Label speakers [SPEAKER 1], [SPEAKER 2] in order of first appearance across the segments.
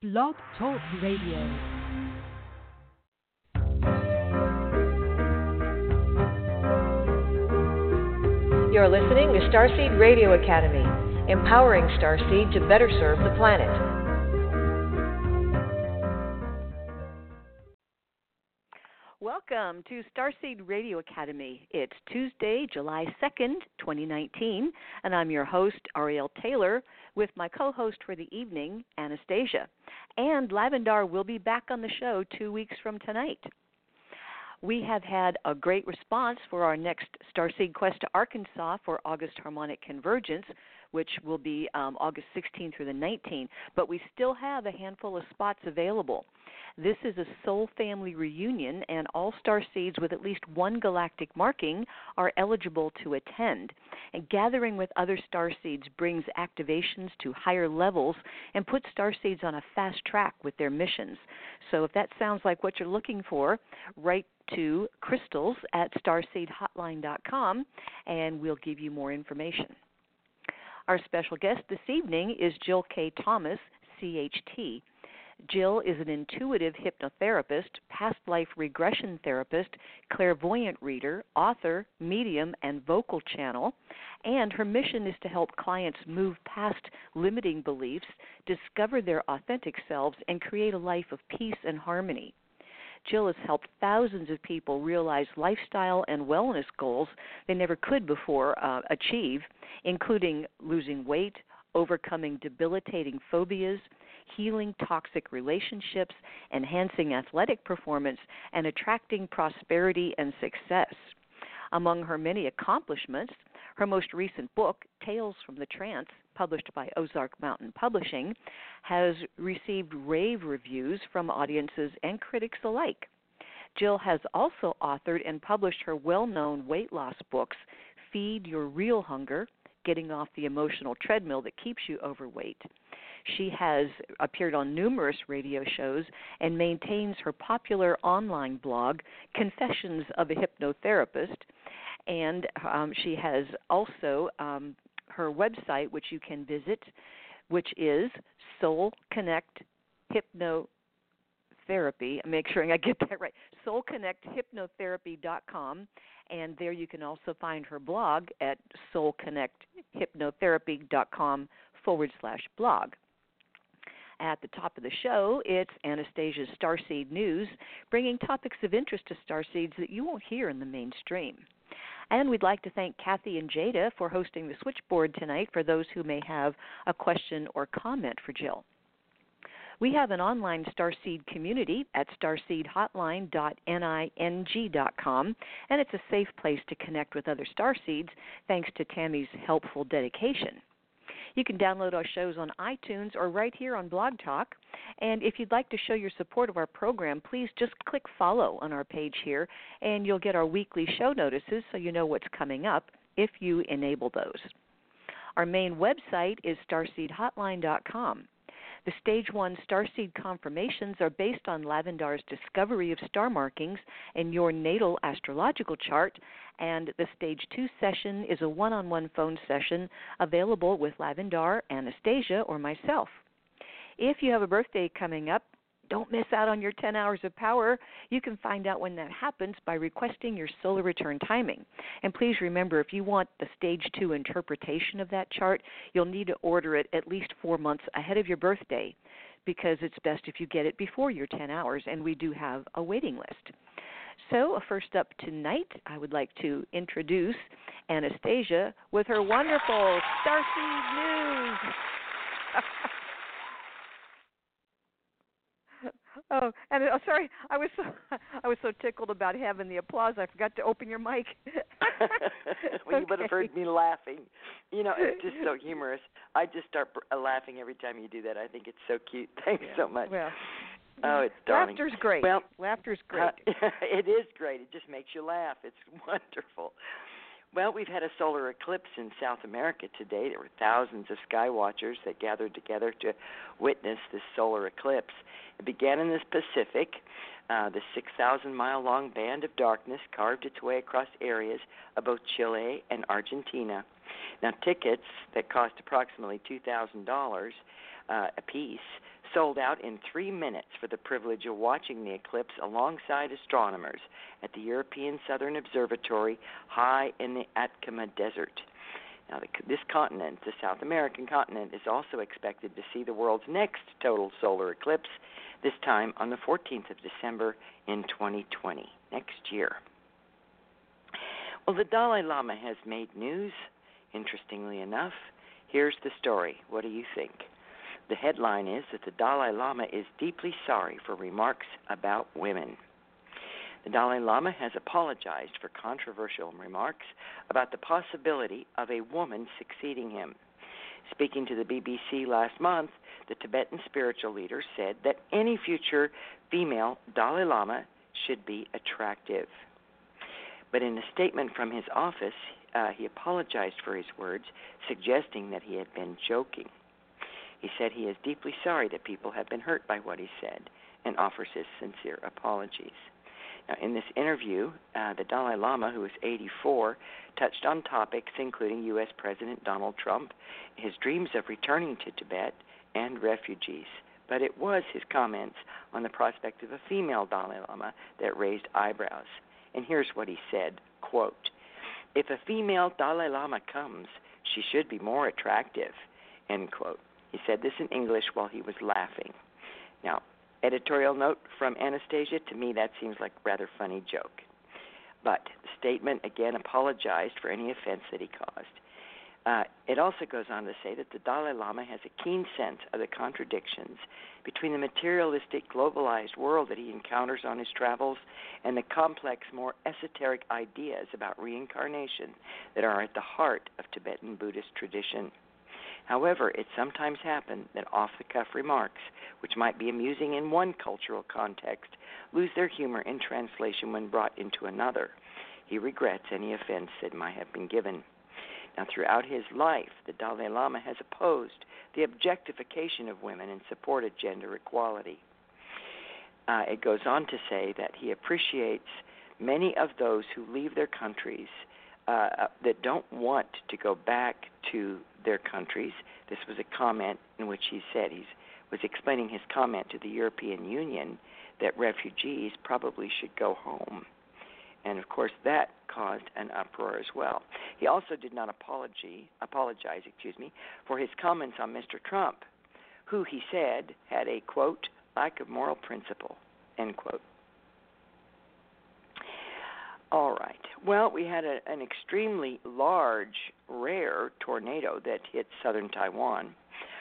[SPEAKER 1] Blog Talk Radio.
[SPEAKER 2] You're listening to Starseed Radio Academy, empowering Starseed to better serve the planet.
[SPEAKER 3] Welcome to Starseed Radio Academy. It's Tuesday, July 2nd, 2019, and I'm your host, Ariel Taylor, with my co host for the evening, Anastasia. And Lavendar will be back on the show two weeks from tonight. We have had a great response for our next Starseed Quest to Arkansas for August Harmonic Convergence, which will be um, August 16th through the 19th, but we still have a handful of spots available. This is a soul family reunion, and all star seeds with at least one galactic marking are eligible to attend. And gathering with other star seeds brings activations to higher levels and puts star seeds on a fast track with their missions. So if that sounds like what you're looking for, write to crystals at starseedhotline.com and we'll give you more information. Our special guest this evening is Jill K. Thomas, CHT. Jill is an intuitive hypnotherapist, past life regression therapist, clairvoyant reader, author, medium, and vocal channel. And her mission is to help clients move past limiting beliefs, discover their authentic selves, and create a life of peace and harmony. Jill has helped thousands of people realize lifestyle and wellness goals they never could before uh, achieve, including losing weight, overcoming debilitating phobias, healing toxic relationships, enhancing athletic performance, and attracting prosperity and success. Among her many accomplishments, her most recent book, Tales from the Trance, published by Ozark Mountain Publishing, has received rave reviews from audiences and critics alike. Jill has also authored and published her well known weight loss books, Feed Your Real Hunger Getting Off the Emotional Treadmill That Keeps You Overweight, she has appeared on numerous radio shows and maintains her popular online blog, Confessions of a Hypnotherapist. And um, she has also um, her website, which you can visit, which is Soul Connect Hypno Therapy. Make sure I get that right. SoulConnectHypnotherapy.com, and there you can also find her blog at SoulConnectHypnotherapy.com forward slash blog. At the top of the show, it's Anastasia's Starseed News, bringing topics of interest to starseeds that you won't hear in the mainstream. And we'd like to thank Kathy and Jada for hosting the switchboard tonight for those who may have a question or comment for Jill. We have an online Starseed community at starseedhotline.ning.com, and it's a safe place to connect with other Starseeds thanks to Tammy's helpful dedication. You can download our shows on iTunes or right here on Blog Talk. And if you'd like to show your support of our program, please just click follow on our page here, and you'll get our weekly show notices so you know what's coming up if you enable those. Our main website is starseedhotline.com. The Stage 1 Starseed confirmations are based on Lavendar's discovery of star markings in your natal astrological chart, and the Stage 2 session is a one on one phone session available with Lavendar, Anastasia, or myself. If you have a birthday coming up, don't miss out on your 10 hours of power. You can find out when that happens by requesting your solar return timing. And please remember, if you want the stage two interpretation of that chart, you'll need to order it at least four months ahead of your birthday because it's best if you get it before your 10 hours, and we do have a waiting list. So, first up tonight, I would like to introduce Anastasia with her wonderful Starseed News. Oh, and oh, sorry, I was so I was so tickled about having the applause. I forgot to open your mic.
[SPEAKER 4] well, you okay. would have heard me laughing. You know, it's just so humorous. I just start laughing every time you do that. I think it's so cute. Thanks
[SPEAKER 3] yeah.
[SPEAKER 4] so much.
[SPEAKER 3] Well,
[SPEAKER 4] oh, it's darling.
[SPEAKER 3] Laughter's great.
[SPEAKER 4] Well,
[SPEAKER 3] laughter's great.
[SPEAKER 4] Uh, it is great. It just makes you laugh. It's wonderful. Well, we've had a solar eclipse in South America today. There were thousands of sky watchers that gathered together to witness this solar eclipse. It began in the Pacific. Uh, the 6,000 mile long band of darkness carved its way across areas of both Chile and Argentina. Now, tickets that cost approximately $2,000 uh, a piece sold out in three minutes for the privilege of watching the eclipse alongside astronomers at the European Southern Observatory high in the Atacama Desert. Now, this continent, the South American continent, is also expected to see the world's next total solar eclipse, this time on the 14th of December in 2020, next year. Well, the Dalai Lama has made news, interestingly enough. Here's the story. What do you think? The headline is that the Dalai Lama is deeply sorry for remarks about women. The Dalai Lama has apologized for controversial remarks about the possibility of a woman succeeding him. Speaking to the BBC last month, the Tibetan spiritual leader said that any future female Dalai Lama should be attractive. But in a statement from his office, uh, he apologized for his words, suggesting that he had been joking. He said he is deeply sorry that people have been hurt by what he said and offers his sincere apologies. Now, in this interview, uh, the Dalai Lama, who is 84, touched on topics including U.S. President Donald Trump, his dreams of returning to Tibet, and refugees. But it was his comments on the prospect of a female Dalai Lama that raised eyebrows. And here's what he said quote, If a female Dalai Lama comes, she should be more attractive. End quote. He said this in English while he was laughing. Now, editorial note from Anastasia to me that seems like a rather funny joke. But the statement again apologized for any offense that he caused. Uh, it also goes on to say that the Dalai Lama has a keen sense of the contradictions between the materialistic, globalized world that he encounters on his travels and the complex, more esoteric ideas about reincarnation that are at the heart of Tibetan Buddhist tradition. However, it sometimes happens that off the cuff remarks, which might be amusing in one cultural context, lose their humor in translation when brought into another. He regrets any offense that might have been given. Now, throughout his life, the Dalai Lama has opposed the objectification of women and supported gender equality. Uh, it goes on to say that he appreciates many of those who leave their countries uh, uh, that don't want to go back to their countries. This was a comment in which he said he was explaining his comment to the European Union that refugees probably should go home. And of course, that caused an uproar as well. He also did not apology, apologize, excuse me, for his comments on Mr. Trump, who he said had a quote lack of moral principle end quote. All right. Well, we had a, an extremely large, rare tornado that hit southern Taiwan,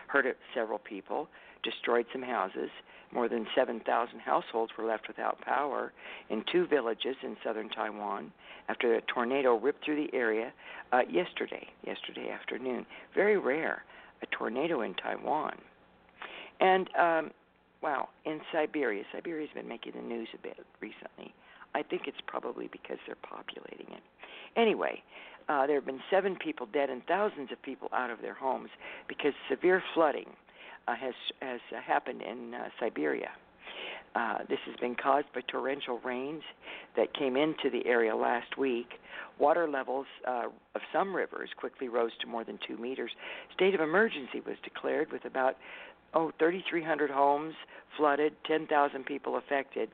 [SPEAKER 4] hurt several people, destroyed some houses. More than 7,000 households were left without power in two villages in southern Taiwan after a tornado ripped through the area uh, yesterday, yesterday afternoon. Very rare, a tornado in Taiwan. And, um, wow, in Siberia, Siberia's been making the news a bit recently I think it's probably because they're populating it. Anyway, uh, there have been seven people dead and thousands of people out of their homes because severe flooding uh, has has uh, happened in uh, Siberia. Uh, this has been caused by torrential rains that came into the area last week. Water levels uh, of some rivers quickly rose to more than two meters. State of emergency was declared with about oh 3,300 homes flooded, 10,000 people affected.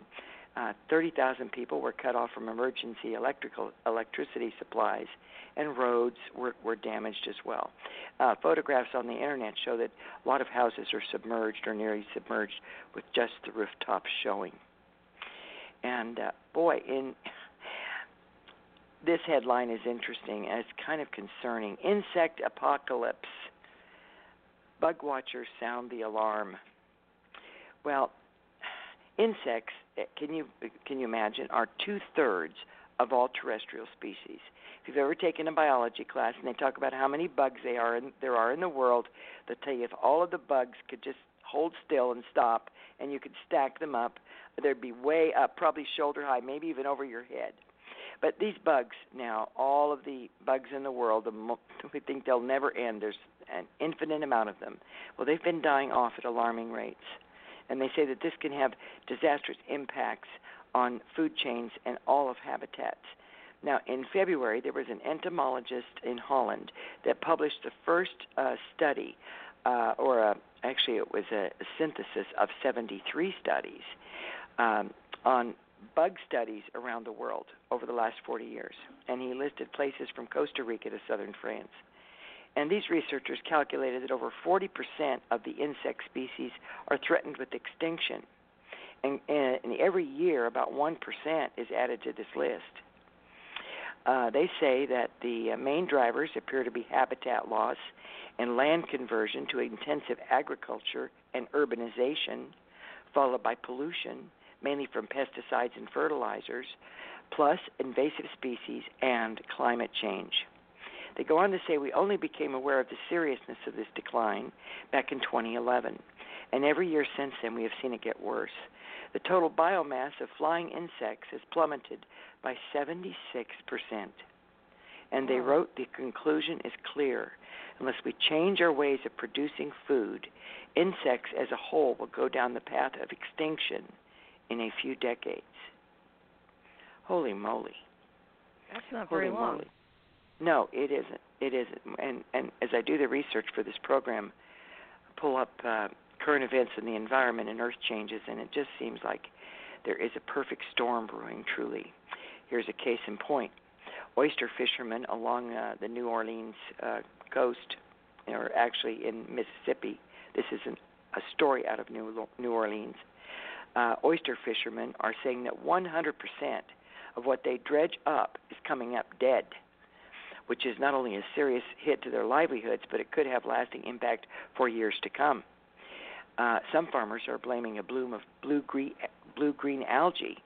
[SPEAKER 4] 30,000 people were cut off from emergency electrical electricity supplies, and roads were, were damaged as well. Uh, photographs on the internet show that a lot of houses are submerged or nearly submerged, with just the rooftops showing. And uh, boy, in this headline is interesting and it's kind of concerning. Insect apocalypse. Bug watchers sound the alarm. Well, insects Eh, can you can you imagine are two thirds of all terrestrial species. If you've ever taken a biology class and they talk about how many bugs they are in, there are in the world, they'll tell you if all of the bugs could just hold still and stop, and you could stack them up, they'd be way up, probably shoulder high, maybe even over your head. But these bugs now, all of the bugs in the world, we think they'll never end. There's an infinite amount of them. Well, they've been dying off at alarming rates and they say that this can have disastrous impacts on food chains and all of habitats. Now, in February, there was an entomologist in Holland that published the first uh, study uh, or a, actually, it was a, a synthesis of 73 studies um, on bug studies around the world over the last 40 years. And he listed places from Costa Rica to southern France. And these researchers calculated that over 40% of the insect species are threatened with extinction. And, and every year, about 1% is added to this list. Uh, they say that the uh, main drivers appear to be habitat loss and land conversion to intensive agriculture and urbanization, followed by pollution, mainly from pesticides and fertilizers, plus invasive species and climate change. They go on to say we only became aware of the seriousness of this decline back in 2011, and every year since then we have seen it get worse. The total biomass of flying insects has plummeted by 76%. And they wrote the conclusion is clear. Unless we change our ways of producing food, insects as a whole will go down the path of extinction in a few decades. Holy moly.
[SPEAKER 5] That's not
[SPEAKER 4] Holy
[SPEAKER 5] very long.
[SPEAKER 4] Moly. No, it isn't. It isn't. And and as I do the research for this program, pull up uh, current events in the environment and earth changes, and it just seems like there is a perfect storm brewing. Truly, here's a case in point: oyster fishermen along uh, the New Orleans uh, coast, or actually in Mississippi. This is an, a story out of New New Orleans. Uh, oyster fishermen are saying that 100% of what they dredge up is coming up dead which is not only a serious hit to their livelihoods, but it could have lasting impact for years to come. Uh, some farmers are blaming a bloom of blue green algae,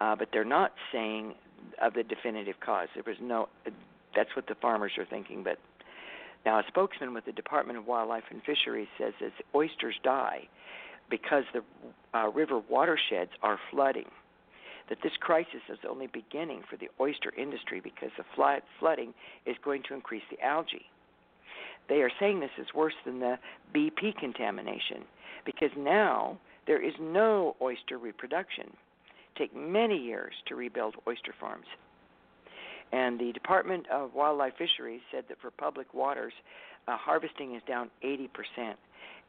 [SPEAKER 4] uh, but they're not saying of the definitive cause. There was no. That's what the farmers are thinking, but now a spokesman with the Department of Wildlife and Fisheries says as oysters die because the uh, river watersheds are flooding that this crisis is only beginning for the oyster industry because the flood, flooding is going to increase the algae. They are saying this is worse than the BP contamination because now there is no oyster reproduction. Take many years to rebuild oyster farms. And the Department of Wildlife Fisheries said that for public waters, uh, harvesting is down 80 percent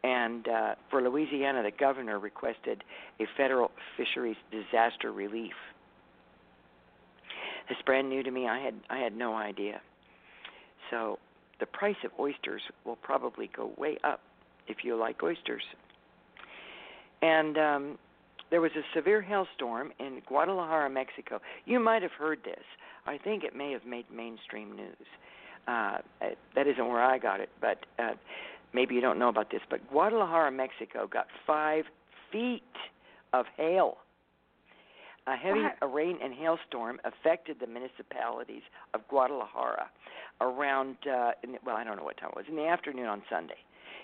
[SPEAKER 4] and uh, for Louisiana, the governor requested a federal fisheries disaster relief. It's brand new to me. I had I had no idea. So the price of oysters will probably go way up if you like oysters. And um, there was a severe hailstorm in Guadalajara, Mexico. You might have heard this. I think it may have made mainstream news. Uh, that isn't where I got it, but uh, maybe you don't know about this, but Guadalajara, Mexico got five feet of hail. A heavy
[SPEAKER 5] What?
[SPEAKER 4] rain and hailstorm affected the municipalities of Guadalajara around, uh, in the, well, I don't know what time it was, in the afternoon on Sunday.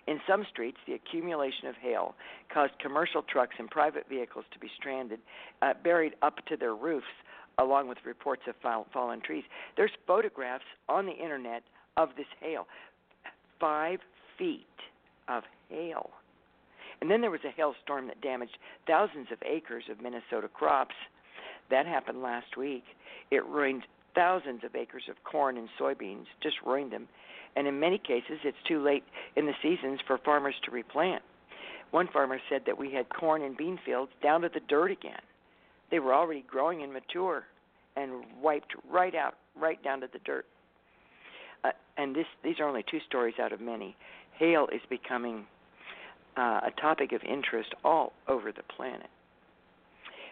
[SPEAKER 4] In some streets, the accumulation of hail caused commercial trucks and private vehicles to be stranded, uh, buried up to their roofs, along with reports of fall, fallen trees. There's photographs on the internet of this hail. Five feet of hail. And then there was a hailstorm that damaged thousands of acres of Minnesota crops. That happened last week. It ruined thousands of acres of corn and soybeans, just ruined them. And in many cases, it's too late in the seasons for farmers to replant. One farmer said that we had corn and bean fields down to the dirt again. They were already growing and mature and wiped right out, right down to the dirt. Uh, and this, these are only two stories out of many hail is becoming uh, a topic of interest all over the planet.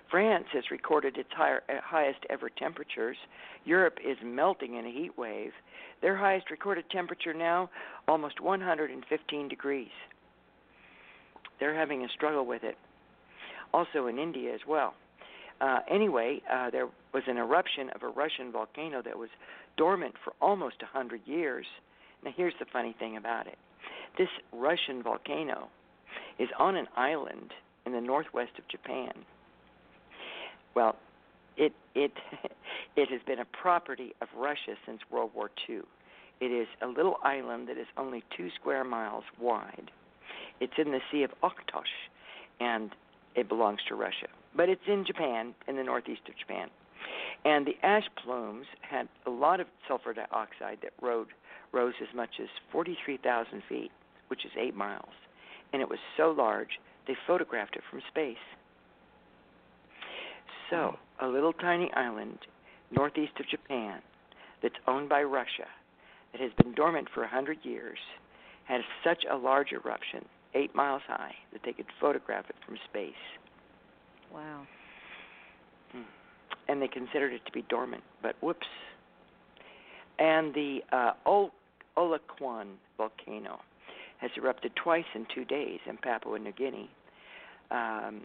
[SPEAKER 4] France has recorded its higher, uh, highest ever temperatures. Europe is melting in a heat wave. Their highest recorded temperature now, almost 115 degrees. They're having a struggle with it. Also in India as well. Uh, anyway, uh, there was an eruption of a Russian volcano that was dormant for almost 100 years. Now, here's the funny thing about it this Russian volcano is on an island in the northwest of Japan. Well, it it it has been a property of Russia since World War II. It is a little island that is only two square miles wide. It's in the Sea of Okhotsk, and it belongs to Russia. But it's in Japan, in the northeast of Japan. And the ash plumes had a lot of sulfur dioxide that rode, rose as much as 43,000 feet which is eight miles. and it was so large they photographed it from space. So, a little tiny island northeast of Japan that's owned by Russia that has been dormant for a 100 years had such a large eruption, eight miles high, that they could photograph it from space.
[SPEAKER 5] Wow.
[SPEAKER 4] Hmm. And they considered it to be dormant, but whoops. And the uh, Ol- Ulawun volcano has erupted twice in two days in Papua New Guinea. Um,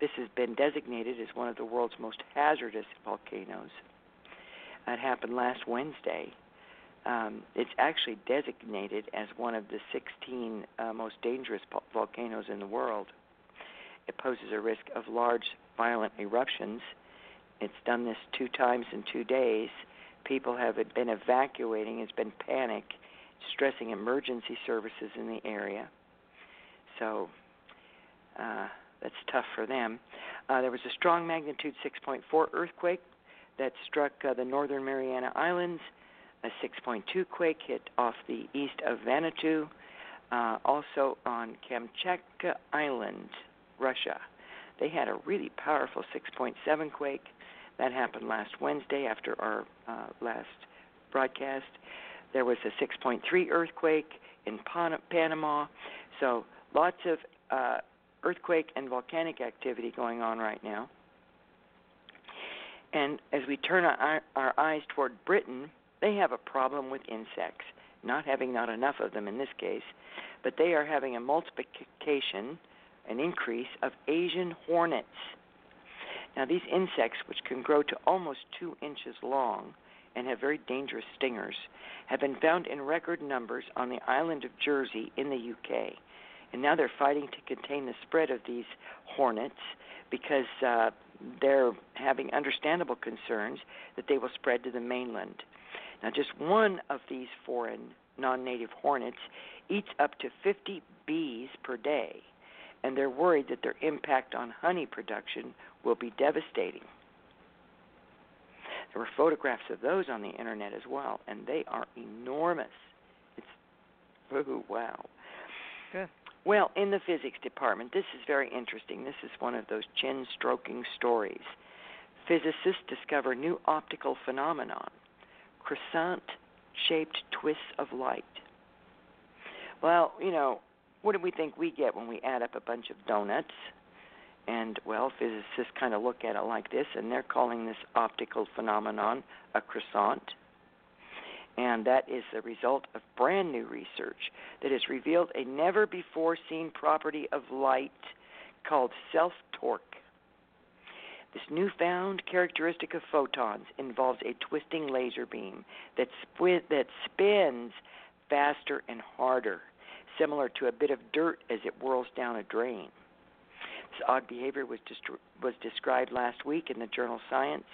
[SPEAKER 4] this has been designated as one of the world's most hazardous volcanoes. It happened last Wednesday. Um, it's actually designated as one of the 16 uh, most dangerous po- volcanoes in the world. It poses a risk of large, violent eruptions. It's done this two times in two days. People have been evacuating. It's been panic, stressing emergency services in the area. So uh, that's tough for them. Uh, there was a strong magnitude 6.4 earthquake that struck uh, the northern Mariana Islands. A 6.2 quake hit off the east of Vanuatu, uh, also on Kamchatka Island, Russia. They had a really powerful 6.7 quake. That happened last Wednesday after our uh, last broadcast. There was a 6.3 earthquake in Pan- Panama. So lots of uh, earthquake and volcanic activity going on right now. And as we turn our, our eyes toward Britain, they have a problem with insects, not having not enough of them in this case, but they are having a multiplication, an increase of Asian hornets. Now, these insects, which can grow to almost two inches long and have very dangerous stingers, have been found in record numbers on the island of Jersey in the UK. And now they're fighting to contain the spread of these hornets because uh, they're having understandable concerns that they will spread to the mainland. Now, just one of these foreign non native hornets eats up to 50 bees per day, and they're worried that their impact on honey production will be devastating. There were photographs of those on the internet as well, and they are enormous. It's, oh, wow.
[SPEAKER 5] Good.
[SPEAKER 4] Well, in the physics department, this is very interesting. This is one of those chin stroking stories. Physicists discover new optical phenomenon croissant shaped twists of light. Well, you know, what do we think we get when we add up a bunch of donuts? And, well, physicists kind of look at it like this, and they're calling this optical phenomenon a croissant and that is the result of brand new research that has revealed a never before seen property of light called self torque. This newfound characteristic of photons involves a twisting laser beam that, sp- that spins faster and harder, similar to a bit of dirt as it whirls down a drain. Odd behavior was, dist- was described last week in the journal Science.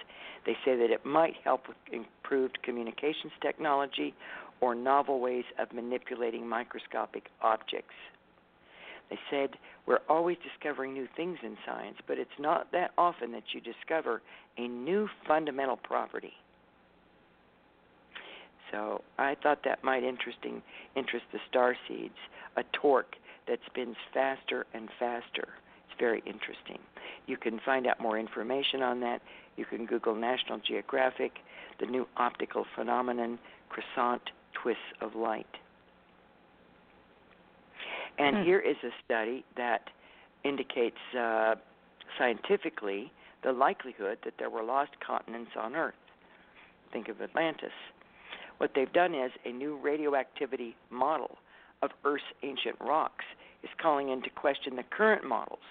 [SPEAKER 4] They say that it might help with improved communications technology or novel ways of manipulating microscopic objects. They said, We're always discovering new things in science, but it's not that often that you discover a new fundamental property. So I thought that might interesting interest the star seeds, a torque that spins faster and faster. Very interesting. You can find out more information on that. You can Google National Geographic, the new optical phenomenon, croissant twists of light. And
[SPEAKER 5] Hmm.
[SPEAKER 4] here is a study that indicates uh, scientifically the likelihood that there were lost continents on Earth. Think of Atlantis. What they've done is a new radioactivity model of Earth's ancient rocks is calling into question the current models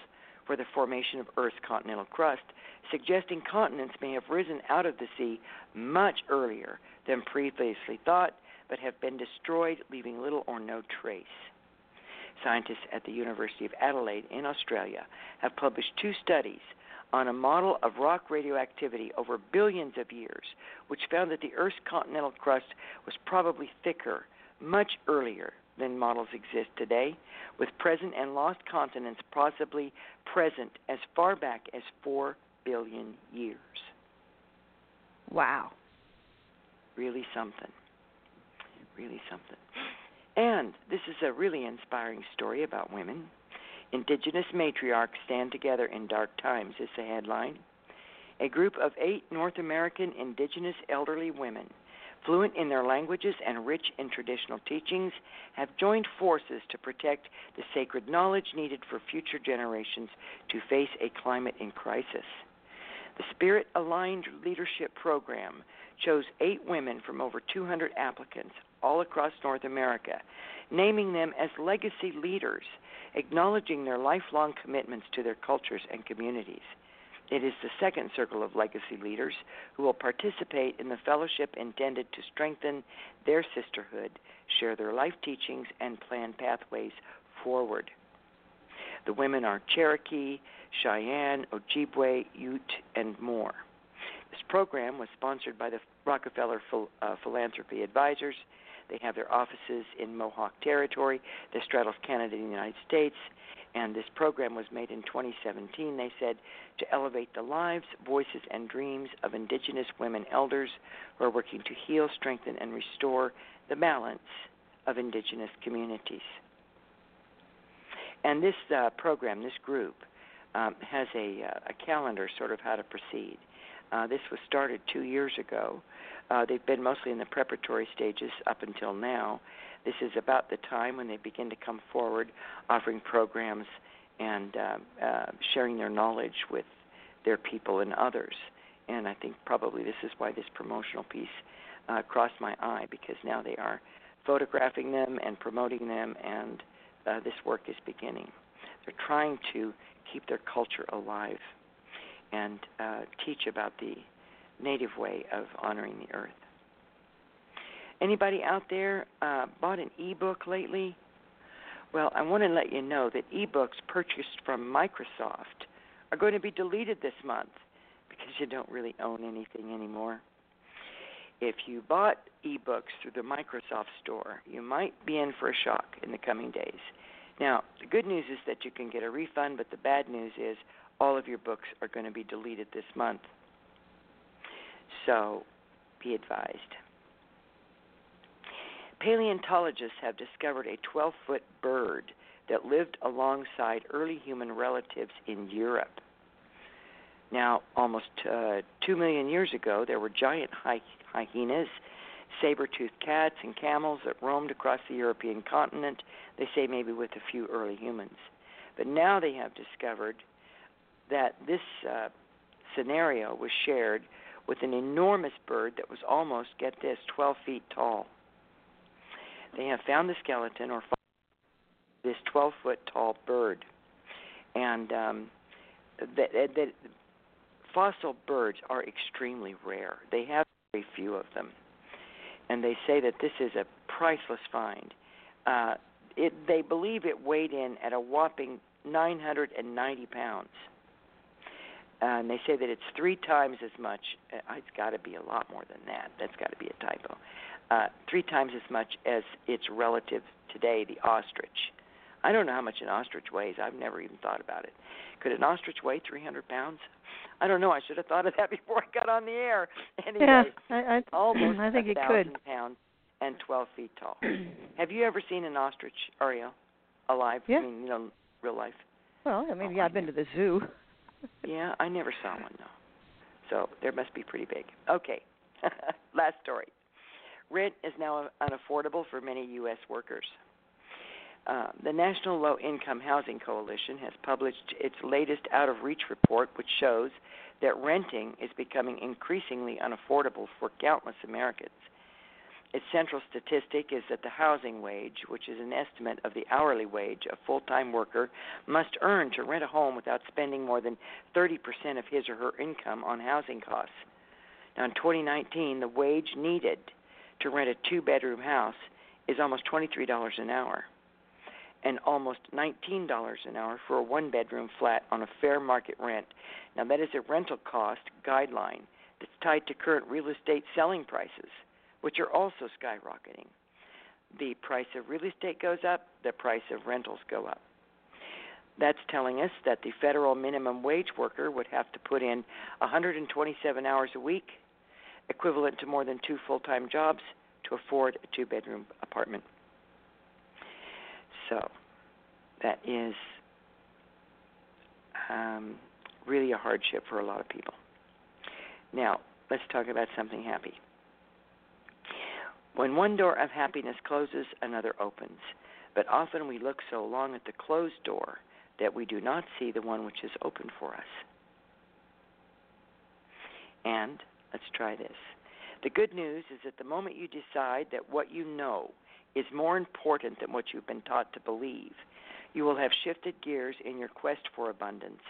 [SPEAKER 4] for the formation of Earth's continental crust, suggesting continents may have risen out of the sea much earlier than previously thought, but have been destroyed, leaving little or no trace. Scientists at the University of Adelaide in Australia have published two studies on a model of rock radioactivity over billions of years, which found that the Earth's continental crust was probably thicker much earlier than models exist today, with present and lost continents possibly present as far back as 4 billion years.
[SPEAKER 5] Wow.
[SPEAKER 4] Really something. Really something. And this is a really inspiring story about women. Indigenous matriarchs stand together in dark times is the headline. A group of eight North American indigenous elderly women fluent in their languages and rich in traditional teachings, have joined forces to protect the sacred knowledge needed for future generations to face a climate in crisis. The Spirit Aligned Leadership Program chose eight women from over 200 applicants all across North America, naming them as legacy leaders, acknowledging their lifelong commitments to their cultures and communities. It is the second circle of legacy leaders who will participate in the fellowship intended to strengthen their sisterhood, share their life teachings, and plan pathways forward. The women are Cherokee, Cheyenne, Ojibwe, Ute, and more. This program was sponsored by the Rockefeller Phil- uh, Philanthropy Advisors. They have their offices in Mohawk Territory that straddles Canada and the United States, and this program was made in 2017, they said, to elevate the lives, voices, and dreams of Indigenous women elders who are working to heal, strengthen, and restore the balance of Indigenous communities. And this uh, program, this group, um, has a, uh, a calendar sort of how to proceed. Uh, this was started two years ago. Uh, they've been mostly in the preparatory stages up until now, this is about the time when they begin to come forward offering programs and uh, uh, sharing their knowledge with their people and others. And I think probably this is why this promotional piece uh, crossed my eye because now they are photographing them and promoting them, and uh, this work is beginning. They're trying to keep their culture alive and uh, teach about the native way of honoring the earth. Anybody out there uh, bought an ebook lately? Well, I want to let you know that ebooks purchased from Microsoft are going to be deleted this month because you don't really own anything anymore. If you bought ebooks through the Microsoft store, you might be in for a shock in the coming days. Now, the good news is that you can get a refund, but the bad news is all of your books are going to be deleted this month. So, be advised paleontologists have discovered a 12 foot bird that lived alongside early human relatives in Europe. Now, almost uh, 2 million years ago, there were giant hy- hyenas, saber toothed cats, and camels that roamed across the European continent, they say maybe with a few early humans. But now they have discovered that this uh, scenario was shared with an enormous bird that was almost, get this, 12 feet tall. They have found the skeleton or this 12 foot tall bird, and um, that, that fossil birds are extremely rare. They have very few of them, and they say that this is a priceless find. Uh, it, they believe it weighed in at a whopping 990 pounds. Uh, and they say that it's three times as much. Uh, it's got to be a lot more than that. That's got to be a typo uh, three times as much as its relative today, the ostrich. I don't know how much an ostrich weighs. I've never even thought about it. Could an ostrich weigh 300 pounds? I don't know. I should have thought of that before I got on the air. Anyway,
[SPEAKER 5] yeah, I, I,
[SPEAKER 4] almost
[SPEAKER 5] I think
[SPEAKER 4] a
[SPEAKER 5] it
[SPEAKER 4] thousand
[SPEAKER 5] could.
[SPEAKER 4] pounds and 12 feet tall. have you ever seen an ostrich, Ariel, alive?
[SPEAKER 5] Yeah.
[SPEAKER 4] I mean, you know, real life.
[SPEAKER 5] Well, I mean,
[SPEAKER 4] Oh,
[SPEAKER 5] yeah, I've been to the zoo.
[SPEAKER 4] Yeah, I never saw one though. So there must be pretty big. Okay. Last story. Rent is now unaffordable for many U.S. workers. Uh, the National Low Income Housing Coalition has published its latest out of reach report, which shows that renting is becoming increasingly unaffordable for countless Americans. Its central statistic is that the housing wage, which is an estimate of the hourly wage a full time worker must earn to rent a home without spending more than 30% of his or her income on housing costs. Now, in 2019, the wage needed to rent a two bedroom house is almost $23 an hour and almost $19 an hour for a one bedroom flat on a fair market rent. Now, that is a rental cost guideline that's tied to current real estate selling prices, which are also skyrocketing. The price of real estate goes up, the price of rentals go up. That's telling us that the federal minimum wage worker would have to put in 127 hours a week, equivalent to more than two full time jobs, to afford a two bedroom apartment. So that is um, really a hardship for a lot of people. Now, let's talk about something happy. When one door of happiness closes, another opens. But often we look so long at the closed door that we do not see the one which is open for us. And let's try this. The good news is that the moment you decide that what you know is more important than what you've been taught to believe, you will have shifted gears in your quest for abundance.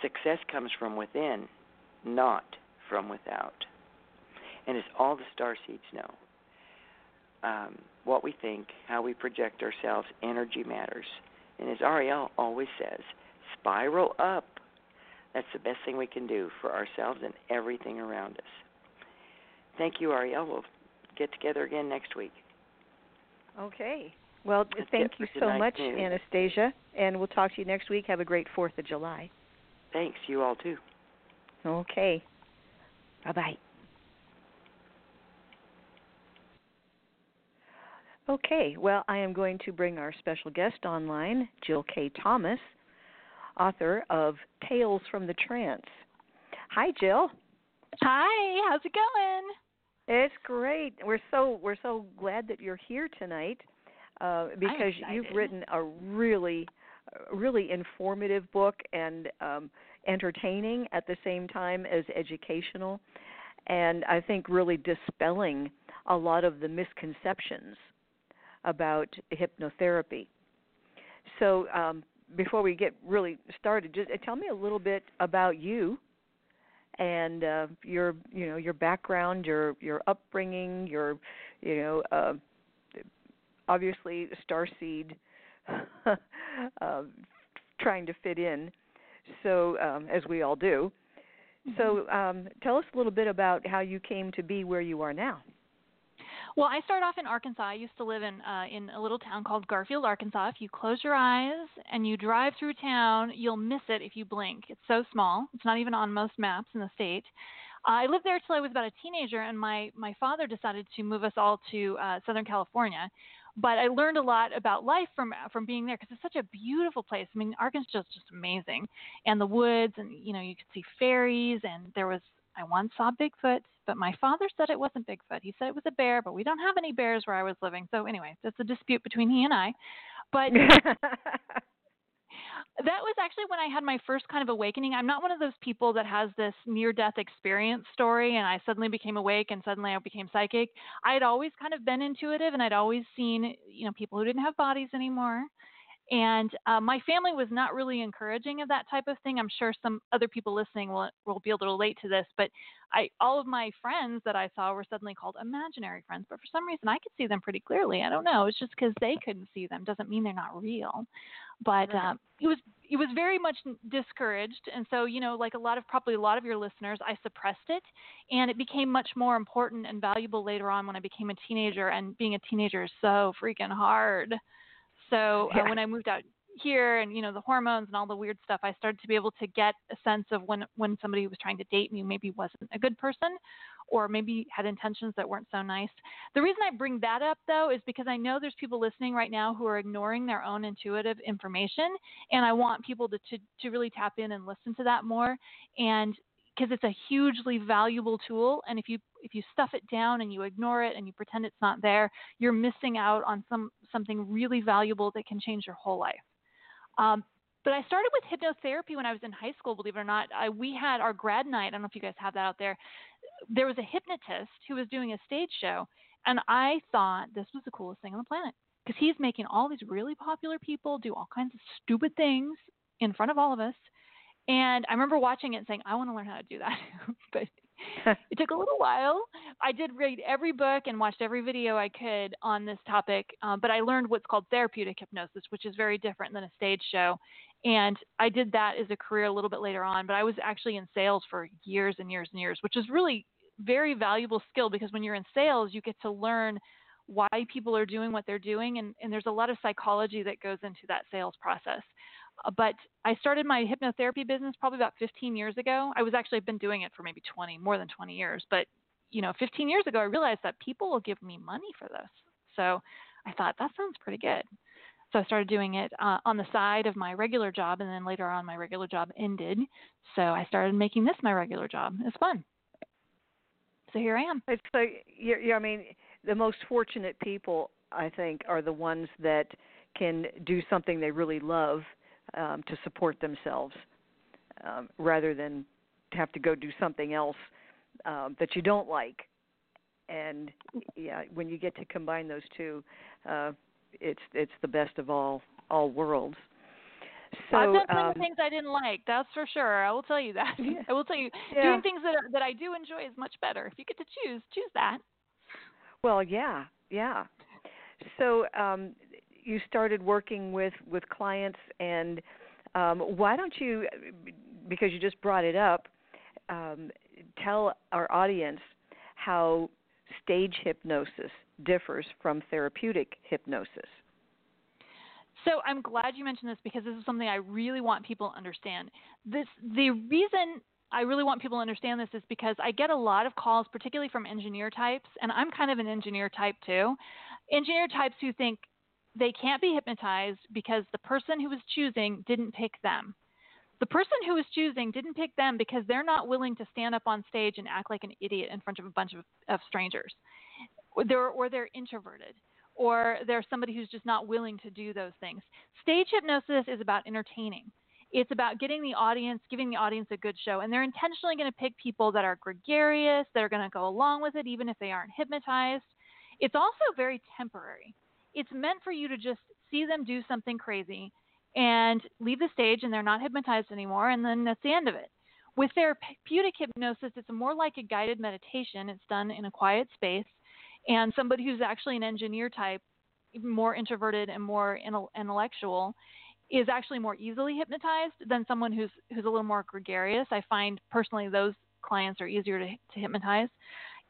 [SPEAKER 4] Success comes from within, not from without. And as all the star seeds know, um, what we think, how we project ourselves, energy matters. And as Ariel always says, spiral up. That's the best thing we can do for ourselves and everything around us. Thank you, Ariel. We'll get together again next week.
[SPEAKER 3] Okay. Well,
[SPEAKER 4] That's
[SPEAKER 3] thank you so much,
[SPEAKER 4] news.
[SPEAKER 3] Anastasia, and we'll talk to you next week. Have a great 4th of July.
[SPEAKER 4] Thanks, you all too.
[SPEAKER 3] Okay. Bye bye. Okay, well, I am going to bring our special guest online, Jill K. Thomas, author of Tales from the Trance. Hi, Jill.
[SPEAKER 6] Hi, how's it going?
[SPEAKER 3] It's great. We're so we're so glad that you're here tonight uh, because you've written a really really informative book and um, entertaining at the same time as educational, and I think really dispelling a lot of the misconceptions about hypnotherapy. So um, before we get really started, just uh, tell me a little bit about you and uh, your you know your background, your your upbringing, your you know uh, obviously starseed uh, trying to fit in, so um, as we all do. So um, tell us a little bit about how you came to be where you are now.
[SPEAKER 6] Well, I started off in Arkansas. I used to live in uh, in a little town called Garfield, Arkansas. If you close your eyes and you drive through town, you'll miss it if you blink. It's so small. It's not even on most maps in the state. Uh, I lived there till I was about a teenager, and my my father decided to move us all to uh, Southern California. But I learned a lot about life from from being there because it's such a beautiful place. I mean, Arkansas is just amazing, and the woods, and you know, you could see fairies, and there was I once saw Bigfoot, but my father said it wasn't Bigfoot. He said it was a bear, but we don't have any bears where I was living. So anyway, that's a dispute between he and I. But that was actually when I had my first kind of awakening. I'm not one of those people that has this near death experience story and I suddenly became awake and suddenly I became psychic. I had always kind of been intuitive and I'd always seen, you know, people who didn't have bodies anymore. And uh, my family was not really encouraging of that type of thing. I'm sure some other people listening will will be able to relate to this. But I, all of my friends that I saw were suddenly called imaginary friends. But for some reason, I could see them pretty clearly. I don't know. It's just because they couldn't see them doesn't mean they're not real. But um, it was it was very much discouraged, and so you know, like a lot of probably a lot of your listeners, I suppressed it, and it became much more important and valuable later on when I became a teenager. And being a teenager is so freaking hard. So uh, when I moved out here and you know the hormones and all the weird stuff, I started to be able to get a sense of when when somebody was trying to date me maybe wasn't a good person or maybe had intentions that weren't so nice. The reason I bring that up though is because I know there's people listening right now who are ignoring their own intuitive information and I want people to to, to really tap in and listen to that more and because it's a hugely valuable tool and if you if you stuff it down and you ignore it and you pretend it's not there you're missing out on some something really valuable that can change your whole life um, but I started with hypnotherapy when I was in high school. Believe it or not, I, we had our grad night. I don't know if you guys have that out there. There was a hypnotist who was doing a stage show, and I thought this was the coolest thing on the planet because he's making all these really popular people do all kinds of stupid things in front of all of us. And I remember watching it and saying, I want to learn how to do that. but it took a little while. I did read every book and watched every video I could on this topic, um, but I learned what's called therapeutic hypnosis, which is very different than a stage show. And I did that as a career a little bit later on, but I was actually in sales for years and years and years, which is really very valuable skill because when you're in sales, you get to learn why people are doing what they're doing, and, and there's a lot of psychology that goes into that sales process. Uh, but I started my hypnotherapy business probably about 15 years ago. I was actually been doing it for maybe 20, more than 20 years. But you know, 15 years ago, I realized that people will give me money for this. So I thought that sounds pretty good. So I started doing it uh, on the side of my regular job, and then later on, my regular job ended. So I started making this my regular job. It's fun. So here I am.
[SPEAKER 3] It's yeah, I mean, the most fortunate people, I think, are the ones that can do something they really love um, to support themselves, um, rather than have to go do something else um, that you don't like. And yeah, when you get to combine those two, uh, it's it's the best of all all worlds. So
[SPEAKER 6] I've done some
[SPEAKER 3] um,
[SPEAKER 6] things I didn't like. That's for sure. I will tell you that.
[SPEAKER 3] Yeah.
[SPEAKER 6] I will tell you
[SPEAKER 3] Yeah.
[SPEAKER 6] doing things that that I do enjoy is much better. If you get to choose, choose that.
[SPEAKER 3] Well, yeah, yeah. So um, you started working with with clients, and um, why don't you, because you just brought it up, um, tell our audience how stage hypnosis differs from therapeutic hypnosis.
[SPEAKER 6] So I'm glad you mentioned this because this is something I really want people to understand. This the reason I really want people to understand this is because I get a lot of calls, particularly from engineer types, and I'm kind of an engineer type too. Engineer types who think they can't be hypnotized because the person who was choosing didn't pick them. The person who was choosing didn't pick them because they're not willing to stand up on stage and act like an idiot in front of a bunch of, of strangers. Or they're, or they're introverted or there's somebody who's just not willing to do those things. Stage hypnosis is about entertaining. It's about getting the audience, giving the audience a good show. And they're intentionally going to pick people that are gregarious, that are going to go along with it, even if they aren't hypnotized. It's also very temporary. It's meant for you to just see them do something crazy and leave the stage and they're not hypnotized anymore, and then that's the end of it. With therapeutic hypnosis, it's more like a guided meditation. It's done in a quiet space and somebody who's actually an engineer type, more introverted and more intellectual, is actually more easily hypnotized than someone who's who's a little more gregarious. I find personally those clients are easier to, to hypnotize,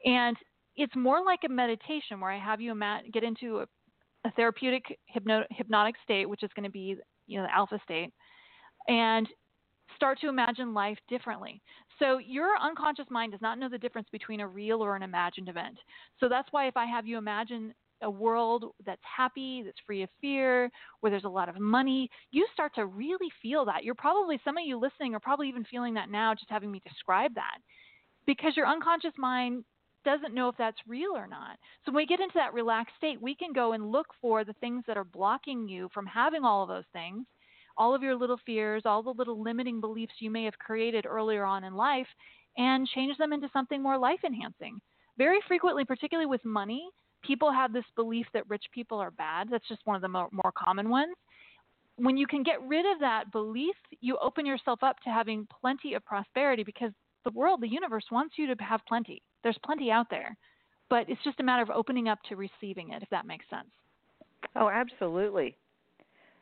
[SPEAKER 6] and it's more like a meditation where I have you get into a, a therapeutic hypno- hypnotic state, which is going to be you know the alpha state, and start to imagine life differently. So your unconscious mind does not know the difference between a real or an imagined event. So that's why if I have you imagine a world that's happy, that's free of fear, where there's a lot of money, you start to really feel that. You're probably, some of you listening are probably even feeling that now, just having me describe that. Because your unconscious mind doesn't know if that's real or not. So when we get into that relaxed state, we can go and look for the things that are blocking you from having all of those things all of your little fears, all the little limiting beliefs you may have created earlier on in life, and change them into something more life enhancing. Very frequently, particularly with money, people have this belief that rich people are bad. That's just one of the more, more common ones. When you can get rid of that belief, you open yourself up to having plenty of prosperity because the world, the universe wants you to have plenty. There's plenty out there. But it's just a matter of opening up to receiving it, if that makes sense.
[SPEAKER 3] Oh, absolutely.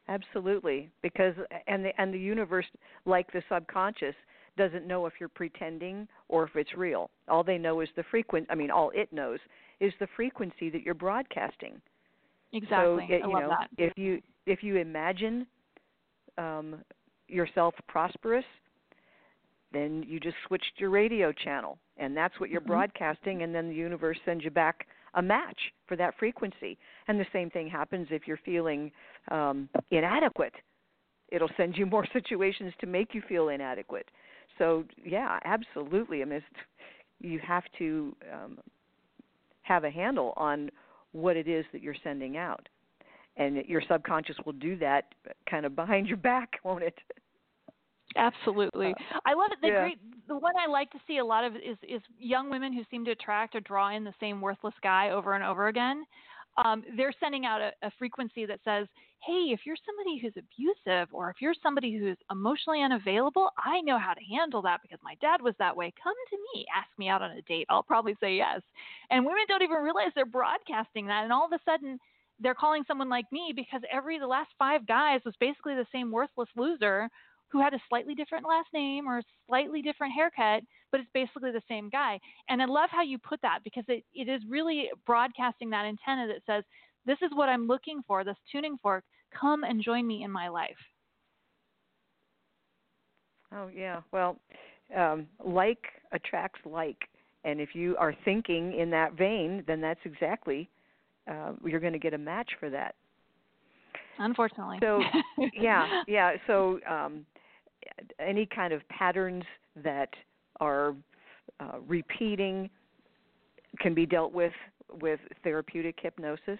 [SPEAKER 3] Absolutely, because and the and the universe, like the subconscious, doesn't know if you're pretending or if it's real. All they know is the frequent. I mean, all it knows is the frequency that you're broadcasting.
[SPEAKER 6] Exactly.
[SPEAKER 3] So it,
[SPEAKER 6] I
[SPEAKER 3] you
[SPEAKER 6] love
[SPEAKER 3] know,
[SPEAKER 6] that.
[SPEAKER 3] if you if you imagine um, yourself prosperous, then you just switched your radio channel, and that's what you're
[SPEAKER 6] Mhm.
[SPEAKER 3] broadcasting, and then the universe sends you back a match for that frequency. And the same thing happens if you're feeling um, inadequate. It'll send you more situations to make you feel inadequate. So yeah, absolutely. I mean, you have to um, have a handle on what it is that you're sending out, and your subconscious will do that kind of behind your back, won't it?
[SPEAKER 6] Absolutely. I love it. The
[SPEAKER 3] yeah.
[SPEAKER 6] great the one I like to see a lot of is is young women who seem to attract or draw in the same worthless guy over and over again. Um, they're sending out a, a frequency that says, "Hey, if you're somebody who's abusive or if you're somebody who's emotionally unavailable, I know how to handle that because my dad was that way. Come to me, ask me out on a date. I'll probably say yes." And women don't even realize they're broadcasting that, and all of a sudden they're calling someone like me because every the last five guys was basically the same worthless loser who had a slightly different last name or a slightly different haircut, but it's basically the same guy. And I love how you put that because it, it is really broadcasting that antenna that says, this is what I'm looking for, this tuning fork. Come and join me in my life.
[SPEAKER 3] Oh yeah. Well, um, like attracts like, and if you are thinking in that vein, then that's exactly uh, you're going to get a match for that.
[SPEAKER 6] Unfortunately.
[SPEAKER 3] So yeah, yeah. So um, any kind of patterns that are uh, repeating can be dealt with with therapeutic hypnosis.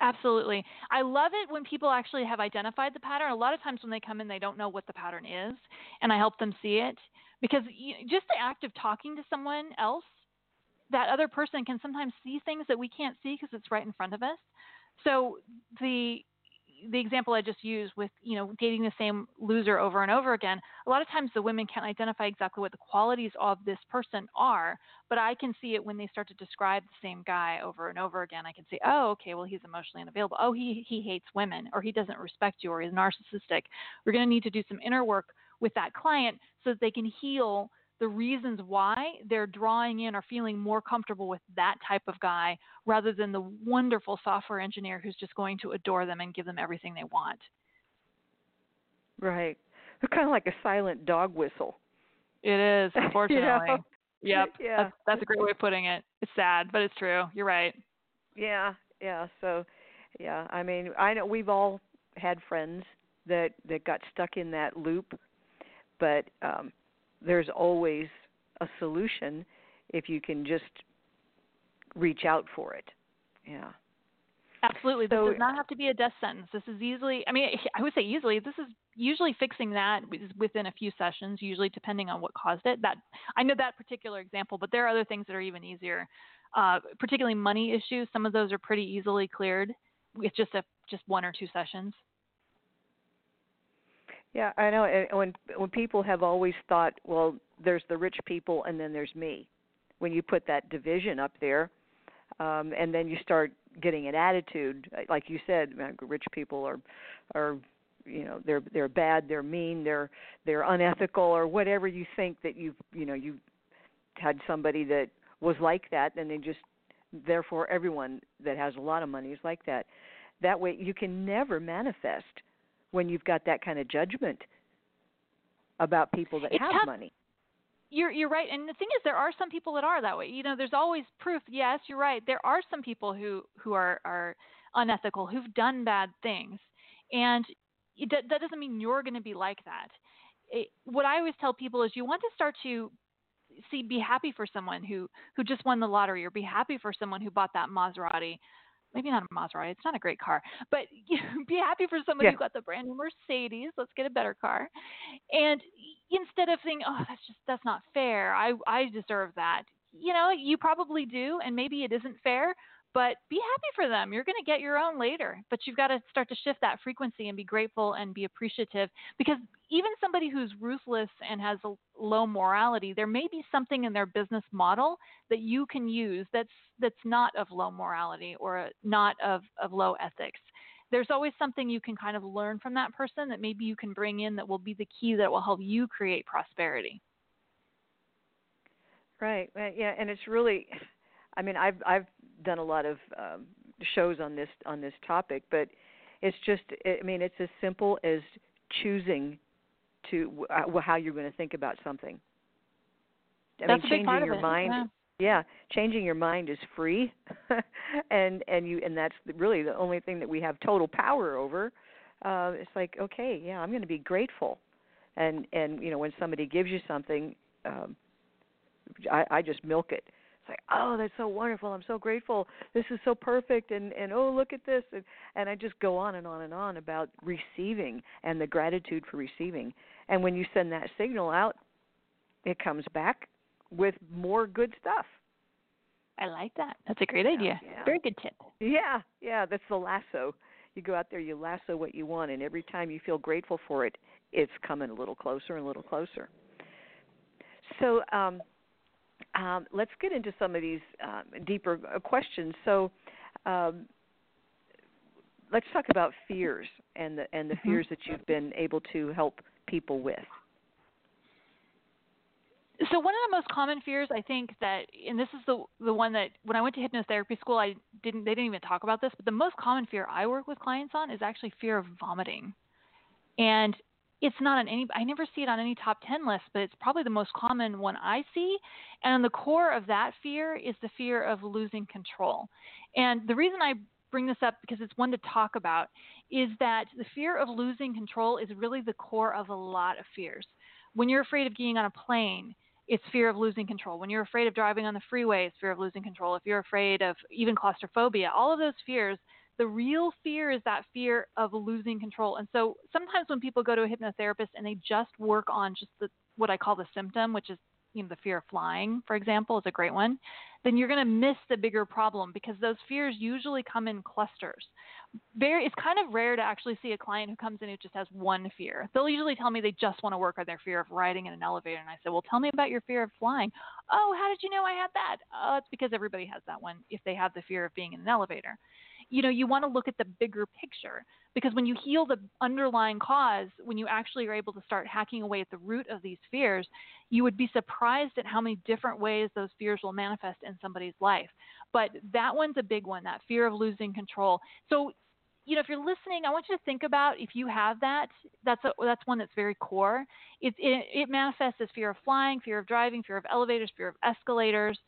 [SPEAKER 6] Absolutely. I love it when people actually have identified the pattern. A lot of times when they come in, they don't know what the pattern is, and I help them see it because just the act of talking to someone else, that other person can sometimes see things that we can't see because it's right in front of us. So the the example I just used with you know dating the same loser over and over again, a lot of times the women can't identify exactly what the qualities of this person are, but I can see it when they start to describe the same guy over and over again. I can say, oh, okay, well he's emotionally unavailable. Oh, he he hates women, or he doesn't respect you, or he's narcissistic. We're going to need to do some inner work with that client so that they can heal the reasons why they're drawing in or feeling more comfortable with that type of guy rather than the wonderful software engineer who's just going to adore them and give them everything they want.
[SPEAKER 3] Right. They're kind of like a silent dog whistle.
[SPEAKER 6] It is, unfortunately. you know? Yep.
[SPEAKER 3] Yeah.
[SPEAKER 6] That's, that's a great way of putting it. It's sad, but it's true. You're right.
[SPEAKER 3] Yeah. Yeah. So, yeah. I mean, I know we've all had friends that that got stuck in that loop, but um there's always a solution if you can just reach out for it. Yeah.
[SPEAKER 6] Absolutely. This so, does not have to be a death sentence. This is easily, I mean, I would say easily, this is usually fixing that within a few sessions, usually depending on what caused it. That I know that particular example, but there are other things that are even easier. Uh, particularly money issues, some of those are pretty easily cleared with just a just one or two sessions.
[SPEAKER 3] Yeah, I know. When when people have always thought, well, there's the rich people and then there's me. When you put that division up there, um, and then you start getting an attitude, like you said, rich people are are you know they're they're bad, they're mean, they're they're unethical, or whatever you think that you you know you had somebody that was like that, and they just therefore everyone that has a lot of money is like that. That way, you can never manifest when you've got that kind of judgment about people that
[SPEAKER 6] it's
[SPEAKER 3] have
[SPEAKER 6] tough.
[SPEAKER 3] money.
[SPEAKER 6] You're you're right, and the thing is, there are some people that are that way. You know, there's always proof. Yes, you're right. There are some people who who are are unethical, who've done bad things, and that, that doesn't mean you're going to be like that. It, what I always tell people is, you want to start to see be happy for someone who who just won the lottery, or be happy for someone who bought that Maserati, maybe not a Maserati. It's not a great car, but you know, be happy for somebody yeah. who got the brand new Mercedes. Let's get a better car. And instead of thinking, oh, that's just that's not fair. I I deserve that. You know, you probably do, and maybe it isn't fair, but be happy for them. You're going to get your own later, but you've got to start to shift that frequency and be grateful and be appreciative because even somebody who's ruthless and has a low morality, there may be something in their business model that you can use that's that's not of low morality or not of, of low ethics. There's always something you can kind of learn from that person that maybe you can bring in that will be the key that will help you create prosperity.
[SPEAKER 3] Right. Yeah, and it's really I mean, I've I've done a lot of um, shows on this on this topic, but it's just I mean, it's as simple as choosing to uh, how you're going to think about something. I
[SPEAKER 6] That's
[SPEAKER 3] mean, changing your
[SPEAKER 6] it.
[SPEAKER 3] mind.
[SPEAKER 6] Yeah.
[SPEAKER 3] yeah, changing your mind is free, and and you and that's really the only thing that we have total power over. Uh, it's like okay, yeah, I'm going to be grateful, and and you know when somebody gives you something, um, I, I just milk it it's like oh that's so wonderful. I'm so grateful. This is so perfect. And and oh look at this. And and i just go on and on and on about receiving and the gratitude for receiving. And when you send that signal out it comes back with more good stuff.
[SPEAKER 6] I like that. That's a great idea.
[SPEAKER 3] Yeah.
[SPEAKER 6] very good tip.
[SPEAKER 3] Yeah. Yeah. That's the lasso. You go out there you lasso what you want and every time you feel grateful for it it's coming a little closer and a little closer. So um um, let's get into some of these um, deeper uh, questions. So, um, let's talk about fears and the and the mm-hmm. fears that you've been able to help people with.
[SPEAKER 6] So one of the most common fears, I think that, and this is the the one that when I went to hypnotherapy school, I didn't they didn't even talk about this, but the most common fear I work with clients on is actually fear of vomiting. And it's not on any I never see it on any top 10 list, but it's probably the most common one I see. And the core of that fear is the fear of losing control. And the reason I bring this up because it's one to talk about, is that the fear of losing control is really the core of a lot of fears. When you're afraid of getting on a plane, it's fear of losing control. When you're afraid of driving on the freeway, it's fear of losing control. If you're afraid of even claustrophobia, all of those fears, the real fear is that fear of losing control. And so sometimes when people go to a hypnotherapist and they just work on just the what I call the symptom, which is you know the fear of flying, for example, is a great one, then you're going to miss the bigger problem because those fears usually come in clusters. Very, it's kind of rare to actually see a client who comes in who just has one fear. They'll usually tell me they just want to work on their fear of riding in an elevator, and I say, "Well, tell me about your fear of flying." Oh, how did you know I had that? Oh, it's because everybody has that one if they have the fear of being in an elevator you know you want to look at the bigger picture. Because when you heal the underlying cause when you actually are able to start hacking away at the root of these fears you would be surprised at how many different ways those fears will manifest in somebody's life. But that one's a big one that fear of losing control. So you know if you're listening i want you to think about if you have that that's a, that's one that's very core. It, it, it manifests as fear of flying fear of driving fear of elevators fear of escalators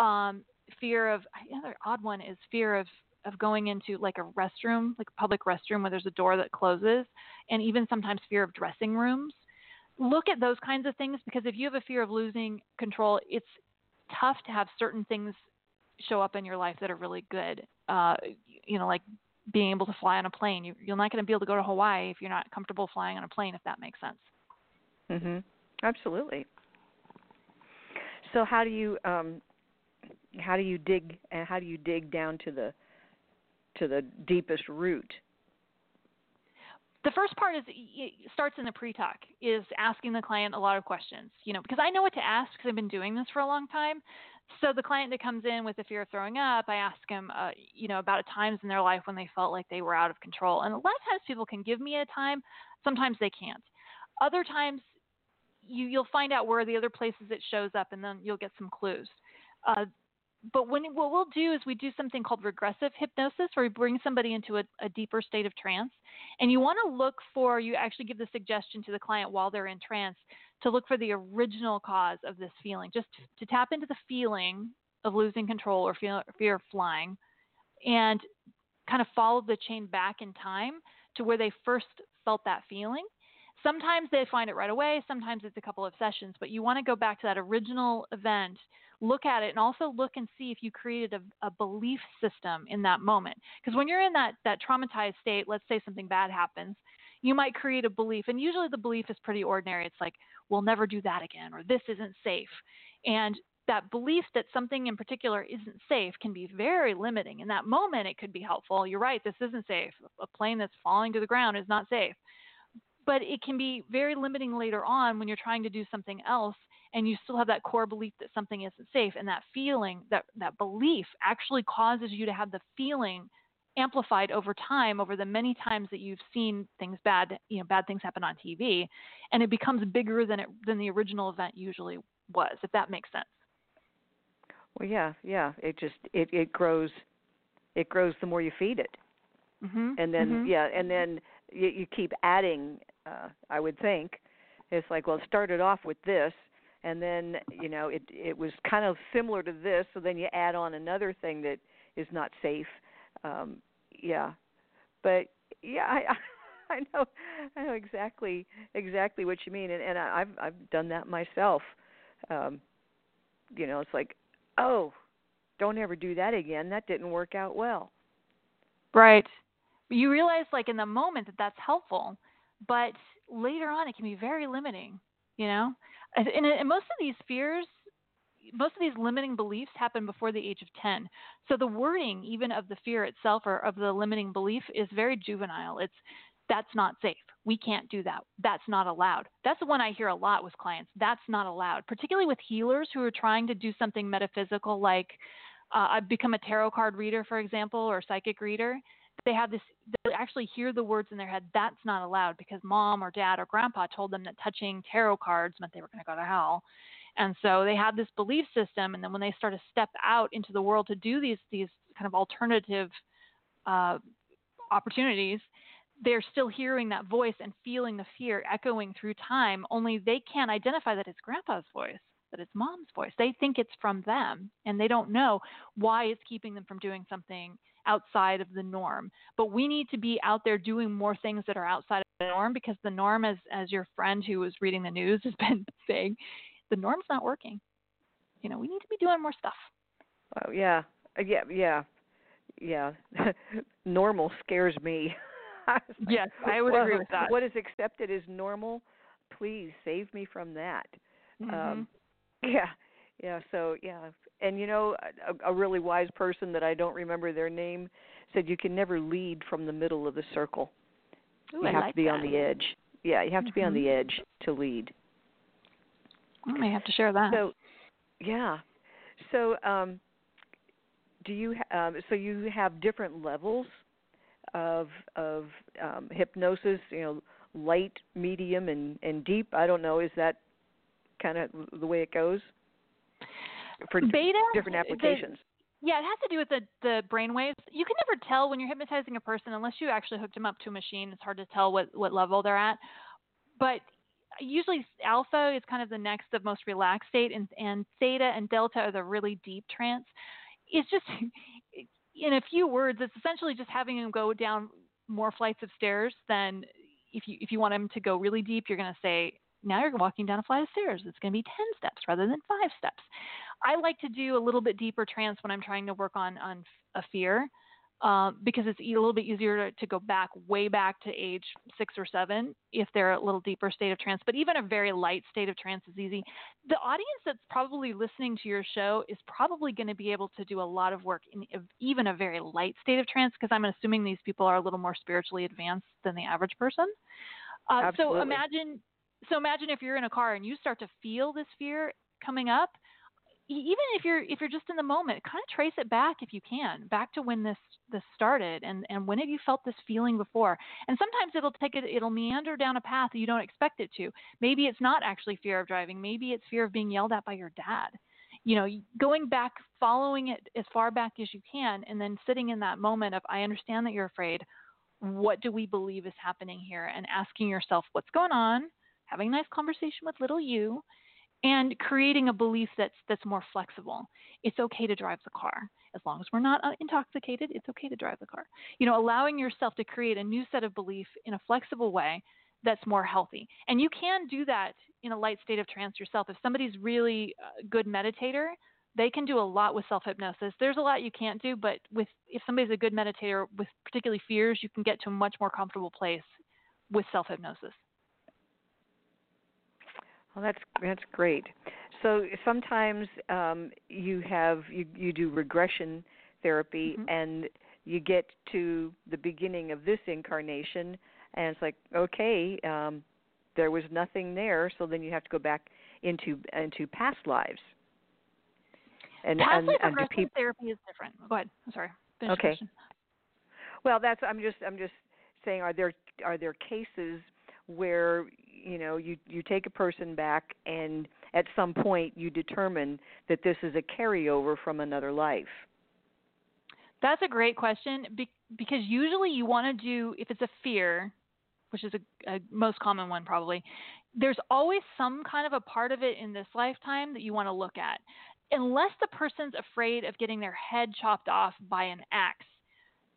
[SPEAKER 6] um, fear of another odd one is fear of of going into like a restroom, like a public restroom where there's a door that closes, and even sometimes fear of dressing rooms. Look at those kinds of things because if you have a fear of losing control, it's tough to have certain things show up in your life that are really good. Uh, you know, like being able to fly on a plane. You, you're not going to be able to go to Hawaii if you're not comfortable flying on a plane, if that makes sense.
[SPEAKER 3] Mhm. Absolutely. So how do you um, how do you dig and how do you dig down to the to the deepest root?
[SPEAKER 6] The first part is it starts in the pre-talk is asking the client a lot of questions, you know, because I know what to ask because I've been doing this for a long time. So the client that comes in with the fear of throwing up, I ask them, uh, you know, about times in their life when they felt like they were out of control. And a lot of times people can give me a time, sometimes they can't. Other times you you'll find out where the other places it shows up, and then you'll get some clues. Uh, but when what we'll do is we do something called regressive hypnosis where we bring somebody into a, a deeper state of trance. And you want to look for you actually give the suggestion to the client while they're in trance to look for the original cause of this feeling. Just to tap into the feeling of losing control or fear, fear of flying and kind of follow the chain back in time to where they first felt that feeling. Sometimes they find it right away sometimes it's a couple of sessions but you want to go back to that original event look at it and also look and see if you created a, a belief system in that moment. Because when you're in that, that traumatized state, let's say something bad happens, you might create a belief, and usually the belief is pretty ordinary. It's like, we'll never do that again, or this isn't safe. And that belief that something in particular isn't safe can be very limiting. In that moment, it could be helpful. You're right, this isn't safe. A plane that's falling to the ground is not safe. But it can be very limiting later on when you're trying to do something else and you still have that core belief that something isn't safe and that feeling that that belief actually causes you to have the feeling amplified over time over the many times that you've seen things bad you know bad things happen on TV and it becomes bigger than it than the original event usually was if that makes sense
[SPEAKER 3] well yeah yeah it just it it grows it grows the more you feed it
[SPEAKER 6] mm-hmm.
[SPEAKER 3] and then
[SPEAKER 6] mm-hmm.
[SPEAKER 3] yeah and then you, you keep adding uh i would think it's like well it started off with this and then you know it it was kind of similar to this so then you add on another thing that is not safe um yeah. But yeah i i know i know exactly exactly what you mean and and i've i've done that myself. Um you know it's like oh don't ever do that again. That didn't work out well.
[SPEAKER 6] Right. You realize like in the moment that that's helpful but later on it can be very limiting you know and, and most of these fears most of these limiting beliefs happen before the age of 10 so the wording even of the fear itself or of the limiting belief is very juvenile. It's that's not safe. We can't do that. That's not allowed. That's the one i hear a lot with clients. That's not allowed particularly with healers who are trying to do something metaphysical like uh, i've become a tarot card reader for example or psychic reader they have this they actually hear the words in their head that's not allowed because mom or dad or grandpa told them that touching tarot cards meant they were going to go to hell. And so they had this belief system and then when they start to step out into the world to do these these kind of alternative uh, opportunities they're still hearing that voice and feeling the fear echoing through time only they can't identify that it's grandpa's voice that it's mom's voice. They think it's from them and they don't know why it's keeping them from doing something outside of the norm. But we need to be out there doing more things that are outside of the norm because the norm, as as your friend who was reading the news has been saying, the norm's not working. You know, we need to be doing more stuff.
[SPEAKER 3] Oh yeah, yeah, yeah, yeah. normal scares me.
[SPEAKER 6] yes, I would
[SPEAKER 3] well,
[SPEAKER 6] agree with that.
[SPEAKER 3] What is accepted as normal? Please save me from that.
[SPEAKER 6] Mm-hmm.
[SPEAKER 3] Um, yeah, yeah. So yeah, and you know, a, a really wise person that I don't remember their name said you can never lead from the middle of the circle.
[SPEAKER 6] Ooh,
[SPEAKER 3] you
[SPEAKER 6] I
[SPEAKER 3] have
[SPEAKER 6] like
[SPEAKER 3] to be
[SPEAKER 6] that.
[SPEAKER 3] on the edge. Yeah, you have to be on the edge to lead.
[SPEAKER 6] I may have to share that.
[SPEAKER 3] So, yeah. So, um, do you um, so you have different levels of of um, hypnosis? You know, light, medium, and and deep. I don't know. Is that kind of the way it goes for
[SPEAKER 6] Beta
[SPEAKER 3] different eh,
[SPEAKER 6] the-
[SPEAKER 3] applications?
[SPEAKER 6] Yeah, it has to do with the the brain waves. You can never tell when you're hypnotizing a person unless you actually hooked them up to a machine. It's hard to tell what what level they're at. But usually alpha is kind of the next of most relaxed state, and and theta and delta are the really deep trance. It's just in a few words, it's essentially just having them go down more flights of stairs than if you if you want them to go really deep, you're going to say now you're walking down a flight of stairs. It's going to be 10 steps rather than five steps. I like to do a little bit deeper trance when I'm trying to work on on a fear, um, because it's a little bit easier to, to go back way back to age six or seven if they're a little deeper state of trance. But even a very light state of trance is easy. The audience that's probably listening to your show is probably going to be able to do a lot of work in even a very light state of trance because I'm assuming these people are a little more spiritually advanced than the average person. Uh, so imagine so imagine if you're in a car and you start to feel this fear coming up even if you're if you're just in the moment kind of trace it back if you can back to when this this started and and when have you felt this feeling before? And sometimes it'll take it it'll meander down a path that you don't expect it to. Maybe it's not actually fear of driving. Maybe it's fear of being yelled at by your dad. You know going back following it as far back as you can and then sitting in that moment of i understand that you're afraid. What do we believe is happening here? and asking yourself what's going on having a nice conversation with little you and creating a belief that's that's more flexible. It's okay to drive the car as long as we're not uh, intoxicated. It's okay to drive the car. You know, allowing yourself to create a new set of belief in a flexible way that's more healthy. And you can do that in a light state of trance yourself. If somebody's really a good meditator, they can do a lot with self hypnosis. There's a lot you can't do, but with if somebody's a good meditator with particularly fears, you can get to a much more comfortable place with self hypnosis.
[SPEAKER 3] Well, that's that's great. So sometimes um, you have you you do regression therapy
[SPEAKER 6] Mhm.
[SPEAKER 3] and you get to the beginning of this incarnation and it's like okay um, there was nothing there so then you have to go back into into past lives and
[SPEAKER 6] Past
[SPEAKER 3] and,
[SPEAKER 6] life
[SPEAKER 3] and
[SPEAKER 6] regression
[SPEAKER 3] people
[SPEAKER 6] therapy is different. Go ahead. I'm sorry. Finish
[SPEAKER 3] Okay. Well, that's I'm just I'm just saying are there are there cases where you know you you take a person back and at some point you determine that this is a carryover from another life.
[SPEAKER 6] That's a great question because usually you want to do if it's a fear, which is a, a most common one probably. There's always some kind of a part of it in this lifetime that you want to look at. Unless the person's afraid of getting their head chopped off by an axe,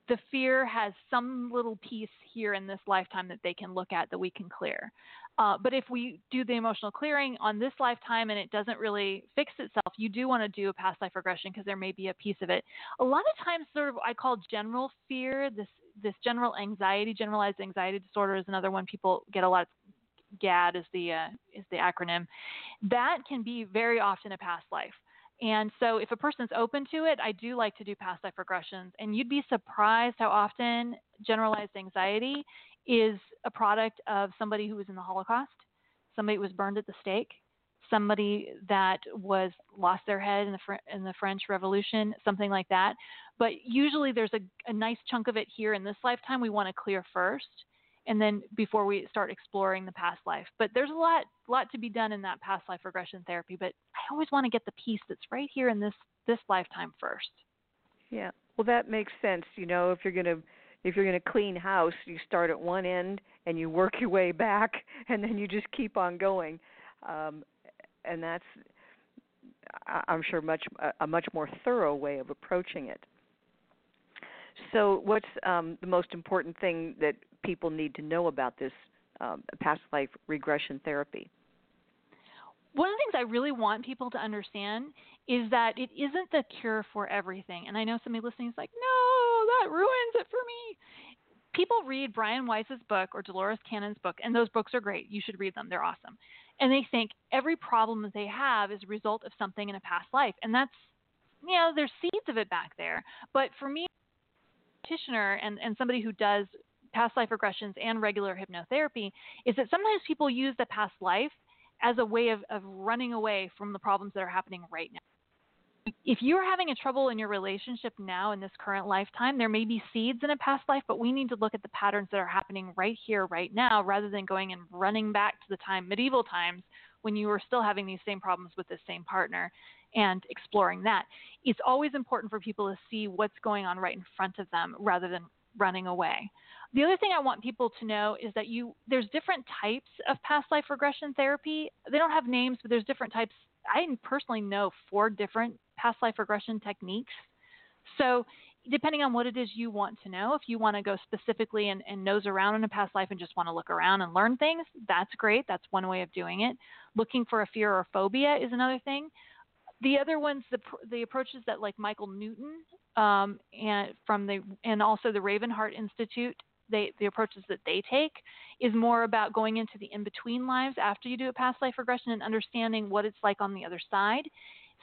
[SPEAKER 6] the fear has some little piece here in this lifetime that they can look at that we can clear. Uh, but if we do the emotional clearing on this lifetime and it doesn't really fix itself, you do want to do a past life regression because there may be a piece of it. A lot of times, sort of, I call general fear this this general anxiety, generalized anxiety disorder is another one people get a lot. Of, GAD is the uh, is the acronym. That can be very often a past life. And so, if a person's open to it, I do like to do past life regressions. And you'd be surprised how often generalized anxiety is a product of somebody who was in the Holocaust, somebody who was burned at the stake, somebody that was lost their head in the in the French Revolution, something like that. But usually, there's a, a nice chunk of it here in this lifetime we want to clear first, and then before we start exploring the past life. But there's a lot lot to be done in that past life regression therapy. But I always want to get the piece that's right here in this this lifetime first.
[SPEAKER 3] Yeah. Well, that makes sense. You know, if you're going to if you're going to clean house, you start at one end and you work your way back, and then you just keep on going. Um, and that's, I'm sure, much a much more thorough way of approaching it. So, what's um, the most important thing that people need to know about this um, past life regression therapy?
[SPEAKER 6] One of the things I really want people to understand is that it isn't the cure for everything. And I know somebody listening is like, no, that ruins it for me. People read Brian Weiss's book or Dolores Cannon's book, and those books are great. You should read them, they're awesome. And they think every problem that they have is a result of something in a past life. And that's, you know, there's seeds of it back there. But for me, practitioner and, and somebody who does past life regressions and regular hypnotherapy is that sometimes people use the past life as a way of, of running away from the problems that are happening right now if you're having a trouble in your relationship now in this current lifetime, there may be seeds in a past life, but we need to look at the patterns that are happening right here, right now, rather than going and running back to the time, medieval times, when you were still having these same problems with the same partner and exploring that. It's always important for people to see what's going on right in front of them rather than running away. The other thing I want people to know is that you there's different types of past life regression therapy. They don't have names, but there's different types. I personally know four different past life regression techniques. So, depending on what it is you want to know, if you want to go specifically and, and nose around in a past life and just want to look around and learn things, that's great. That's one way of doing it. Looking for a fear or phobia is another thing. The other ones, the the approaches that like Michael Newton um, and from the and also the Ravenheart Institute they the approaches that they take is more about going into the in between lives after you do a past life regression and understanding what it's like on the other side.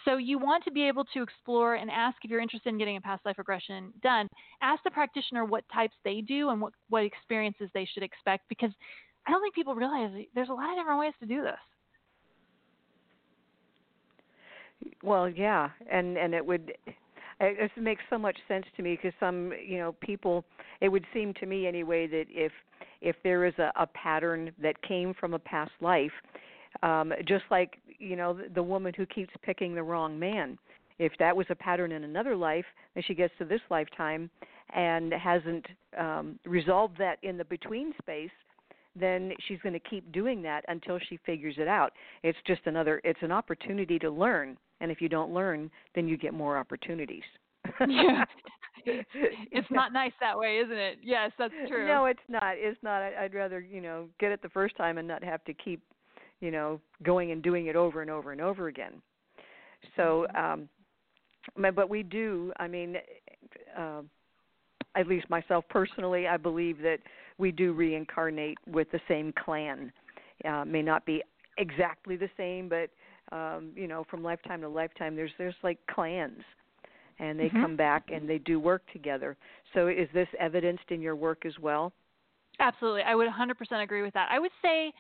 [SPEAKER 6] So you want to be able to explore and ask if you're interested in getting a past life regression done. Ask the practitioner what types they do and what what experiences they should expect because I don't think people realize there's a lot of different ways to do this.
[SPEAKER 3] Well, yeah, and and it would it, makes so much sense to me because some you know people it would seem to me anyway that if if there is a, a pattern that came from a past life um just like you know the, the woman who keeps picking the wrong man if that was a pattern in another life and she gets to this lifetime and hasn't um resolved that in the between space then she's going to keep doing that until she figures it out. It's just another it's an opportunity to learn and if you don't learn, then you get more opportunities.
[SPEAKER 6] yeah. It's not nice that way, isn't it? Yes, that's true.
[SPEAKER 3] No, it's not. It's not. I'd rather, you know, get it the first time and not have to keep, you know, going and doing it over and over and over again. So, mm-hmm. um but we do, I mean, uh, at least myself personally, I believe that we do reincarnate with the same clan. Uh, may not be exactly the same, but um, you know, from lifetime to lifetime. There's there's like clans, and they mm-hmm. come back and they do work together. So is this evidenced in your work as well?
[SPEAKER 6] Absolutely, I would 100% agree with that. I would say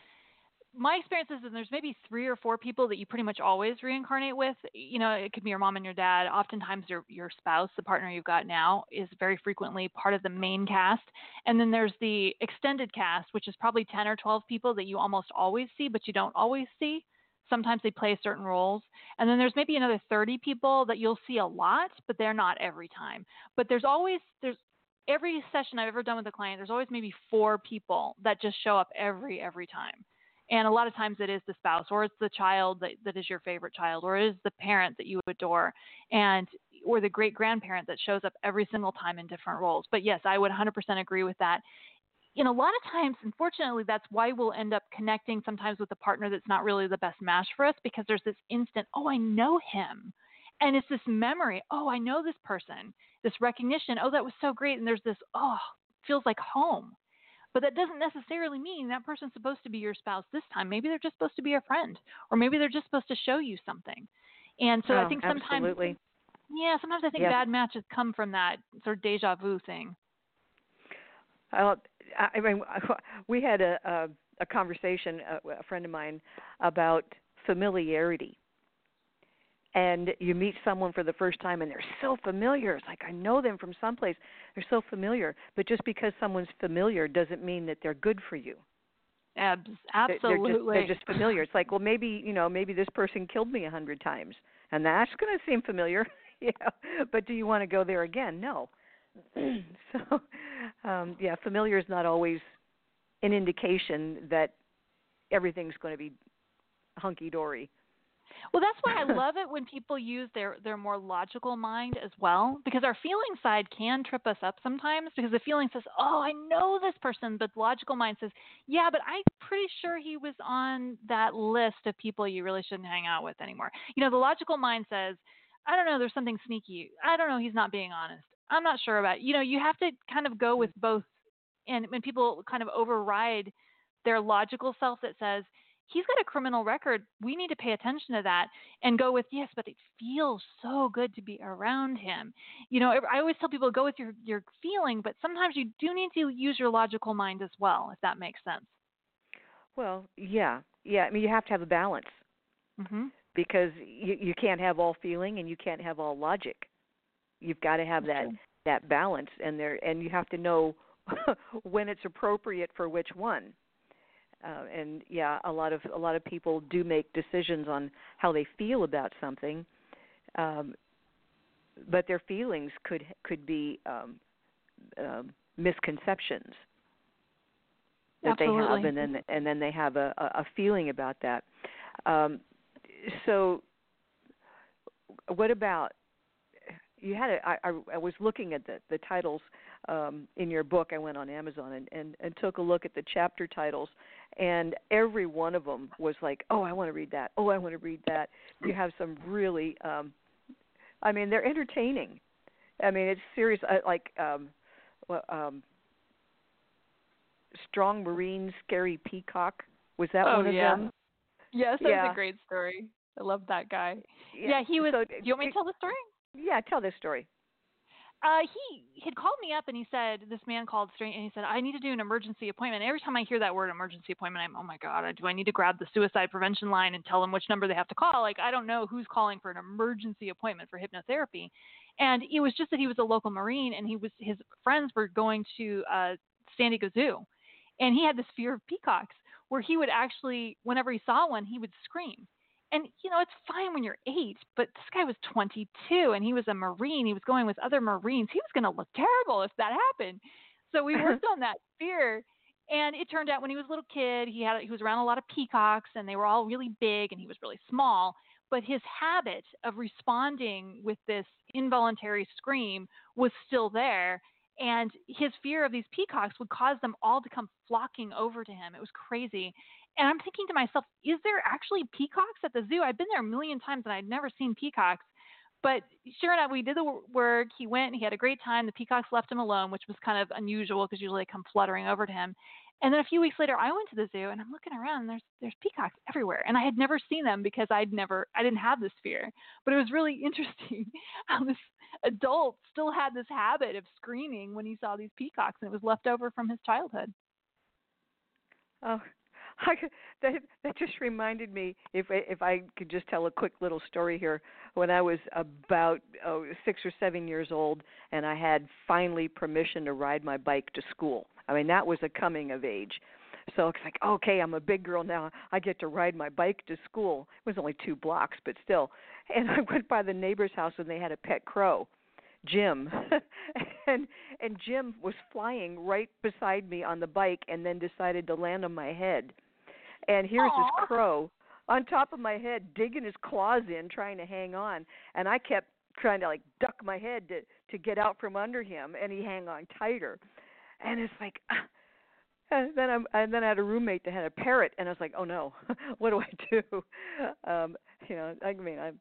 [SPEAKER 6] my experience is that there's maybe three or four people that you pretty much always reincarnate with. You know, it could be your mom and your dad. Oftentimes, your your spouse, the partner you've got now, is very frequently part of the main cast. And then there's the extended cast, which is probably 10 or 12 people that you almost always see, but you don't always see sometimes they play certain roles and then there's maybe another 30 people that you'll see a lot but they're not every time. But there's always there's every session i've ever done with a client there's always maybe four people that just show up every every time. And a lot of times it is the spouse or it's the child that, that is your favorite child or it is the parent that you adore and or the great grandparent that shows up every single time in different roles. But yes i would 100% agree with that and a lot of times, unfortunately, that's why we'll end up connecting sometimes with a partner that's not really the best match for us because there's this instant, oh, I know him. And it's this memory, oh, I know this person, this recognition, oh, that was so great. And there's this, oh, feels like home. But that doesn't necessarily mean that person's supposed to be your spouse this time. Maybe they're just supposed to be a friend, or maybe they're just supposed to show you something. And so
[SPEAKER 3] oh,
[SPEAKER 6] I think sometimes,
[SPEAKER 3] absolutely.
[SPEAKER 6] yeah, sometimes I think bad matches come from that sort of deja vu thing.
[SPEAKER 3] Well, I mean, we had a a, a conversation, uh, a, a friend of mine, about familiarity. And you meet someone for the first time, and they're so familiar. It's like I know them from someplace. They're so familiar, but just because someone's familiar doesn't mean that they're good for you.
[SPEAKER 6] Abs- absolutely,
[SPEAKER 3] they're just, they're just familiar. It's like, well, maybe you know, maybe this person killed me a hundred times, and that's going to seem familiar. yeah, but do you want to go there again? No. so um yeah familiar is not always an indication that everything's going to be hunky dory
[SPEAKER 6] Well, that's why I love it when people use their their more logical mind as well, because our feeling side can trip us up sometimes. Because the feeling says, "Oh, I know this person," but the logical mind says, "Yeah, but I'm pretty sure he was on that list of people you really shouldn't hang out with anymore." You know, the logical mind says, "I don't know, there's something sneaky. I don't know, he's not being honest. I'm not sure about." It. You know, you have to kind of go with both, and when people kind of override their logical self that says he's got a criminal record. We need to pay attention to that and go with yes, but it feels so good to be around him. You know, I always tell people go with your your feeling, but sometimes you do need to use your logical mind as well, if that makes sense.
[SPEAKER 3] Well, yeah, yeah. I mean, you have to have a balance
[SPEAKER 6] mm-hmm.
[SPEAKER 3] because you you can't have all feeling and you can't have all logic. You've got to have that that balance, and there and you have to know when it's appropriate for which one uh, and yeah, a lot of a lot of people do make decisions on how they feel about something, um, but their feelings could could be um, uh, misconceptions that
[SPEAKER 6] Absolutely.
[SPEAKER 3] they have, and then and then they have a, a feeling about that. Um, so, what about you had a, I, I, I was looking at the, the titles um, in your book. I went on Amazon and, and, and took a look at the chapter titles, and every one of them was like, "Oh, I want to read that. Oh, I want to read that." You have some really, um, I mean, they're entertaining. I mean, it's serious. uh, Like, um, well, um, Strong Marine, Scary Peacock. Was that
[SPEAKER 6] Oh,
[SPEAKER 3] one of
[SPEAKER 6] yeah.
[SPEAKER 3] them?
[SPEAKER 6] Yes, that was a great story. I love that guy. Yeah, he was.
[SPEAKER 3] So,
[SPEAKER 6] do you want me to tell the story?
[SPEAKER 3] Yeah, tell this story.
[SPEAKER 6] Uh, he had called me up and he said this man called straight and he said I need to do an emergency appointment. Every time I hear that word emergency appointment, I'm oh my god, do I need to grab the suicide prevention line and tell them which number they have to call? Like I don't know who's calling for an emergency appointment for hypnotherapy. And it was just that he was a local marine and he was his friends were going to uh, San Diego Zoo, and he had this fear of peacocks where he would actually whenever he saw one he would scream and you know it's fine when you're eight but this guy was 22 and he was a marine he was going with other marines he was going to look terrible if that happened. So we worked on that fear and it turned out when he was a little kid he had he was around a lot of peacocks and they were all really big and he was really small but his habit of responding with this involuntary scream was still there and his fear of these peacocks would cause them all to come flocking over to him. It was crazy and I'm thinking to myself, is there actually peacocks at the zoo? I've been there a million times and I'd never seen peacocks. But sure enough, we did the work. He went. He had a great time. The peacocks left him alone, which was kind of unusual because usually they come fluttering over to him. And then a few weeks later, I went to the zoo and I'm looking around. And there's there's peacocks everywhere, and I had never seen them because I'd never I didn't have this fear. But it was really interesting how this adult still had this habit of screaming when he saw these peacocks, and it was left over from his childhood.
[SPEAKER 3] Oh, I, that that just reminded me if if I could just tell a quick little story here. When I was about oh, six or seven years old, and I had finally permission to ride my bike to school. I mean, that was a coming of age. So it's like, okay, I'm a big girl now. I get to ride my bike to school. It was only two blocks, but still. And I went by the neighbor's house, and they had a pet crow. Jim and and Jim was flying right beside me on the bike and then decided to land on my head. And here's
[SPEAKER 6] Aw.
[SPEAKER 3] this crow on top of my head digging his claws in trying to hang on and I kept trying to like duck my head to to get out from under him and he hang on tighter. And it's like and then I'm and then I had a roommate that had a parrot and I was like, "Oh no. what do I do?" Um, you know, I mean, I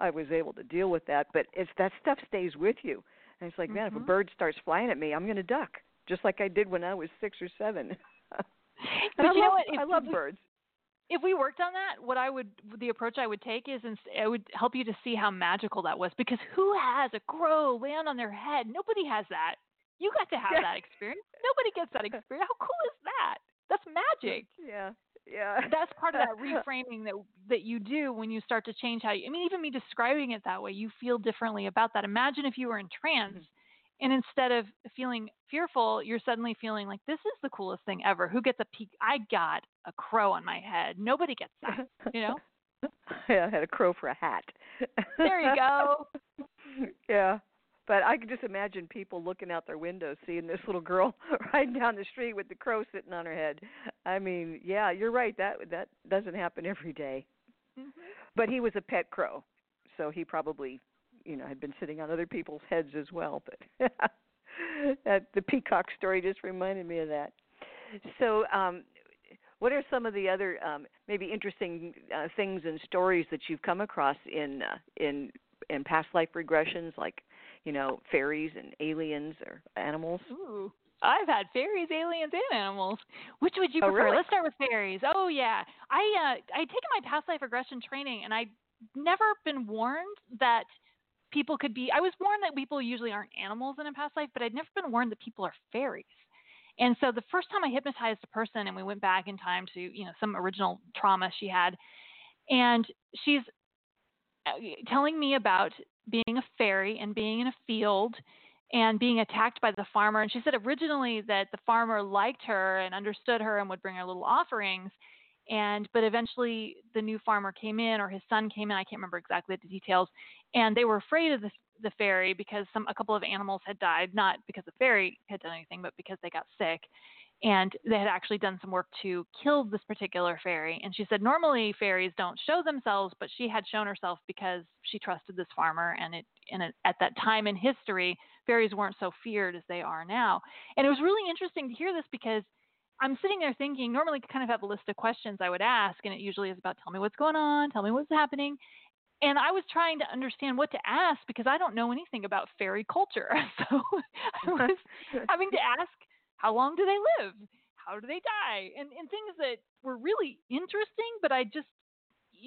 [SPEAKER 3] I was able to deal with that, but it's that stuff stays with you. And it's like, man, if a
[SPEAKER 6] Mhm.
[SPEAKER 3] bird starts flying at me, I'm going to duck, just like I did when I was six or seven.
[SPEAKER 6] But
[SPEAKER 3] I
[SPEAKER 6] you know what? If
[SPEAKER 3] I love
[SPEAKER 6] we-
[SPEAKER 3] birds.
[SPEAKER 6] if we worked on that, what I would the approach I would take is I would help you to see how magical that was because who has a crow land on their head? Nobody has that. You got to have
[SPEAKER 3] Yeah.
[SPEAKER 6] that experience. Nobody gets that experience. How cool is that? That's magic.
[SPEAKER 3] Yeah, yeah.
[SPEAKER 6] That's part of that reframing that that you do when you start to change how you. I mean, even me describing it that way, you feel differently about that. Imagine if you were in trance.
[SPEAKER 3] Mm-hmm.
[SPEAKER 6] And instead of feeling fearful, you're suddenly feeling like this is the coolest thing ever. Who gets a peak? I got a crow on my head. Nobody gets that. You know?
[SPEAKER 3] yeah, I had a crow for a hat.
[SPEAKER 6] There you go.
[SPEAKER 3] yeah. But I could just imagine people looking out their windows seeing this little girl riding down the street with the crow sitting on her head. I mean, yeah, you're right. That that doesn't happen every day. but he was a pet crow, so he probably, you know, had been sitting on other people's heads as well. But that the peacock story just reminded me of that. So, um, what are some of the other um, maybe interesting uh, things and stories that you've come across in uh, in in past life regressions, like you know fairies and aliens or animals?
[SPEAKER 6] Ooh. I've had fairies, aliens, and animals. Which would you
[SPEAKER 3] Oh,
[SPEAKER 6] prefer?
[SPEAKER 3] really?
[SPEAKER 6] Let's start with fairies. Oh yeah, I uh, I taken my past life regression training, and I'd never been warned that people could be. I was warned that people usually aren't animals in a past life, but I'd never been warned that people are fairies. And so the first time I hypnotized a person, and we went back in time to you know some original trauma she had, and she's uh, telling me about being a fairy and being in a field and being attacked by the farmer. And she said originally that the farmer liked her and understood her and would bring her little offerings. And but eventually the new farmer came in or his son came in. I can't remember exactly the details. And they were afraid of the the fairy because some a couple of animals had died, not because the fairy had done anything, but because they got sick. And they had actually done some work to kill this particular fairy. And she said normally fairies don't show themselves, but she had shown herself because she trusted this farmer. And it, and it, at that time in history, fairies weren't so feared as they are now. And it was really interesting to hear this because I'm sitting there thinking, normally kind of have a list of questions I would ask, and it usually is about tell me what's going on, tell me what's happening. And I was trying to understand what to ask because I don't know anything about fairy culture. So I was having to ask, how long do they live? How do they die? And, and things that were really interesting, but I just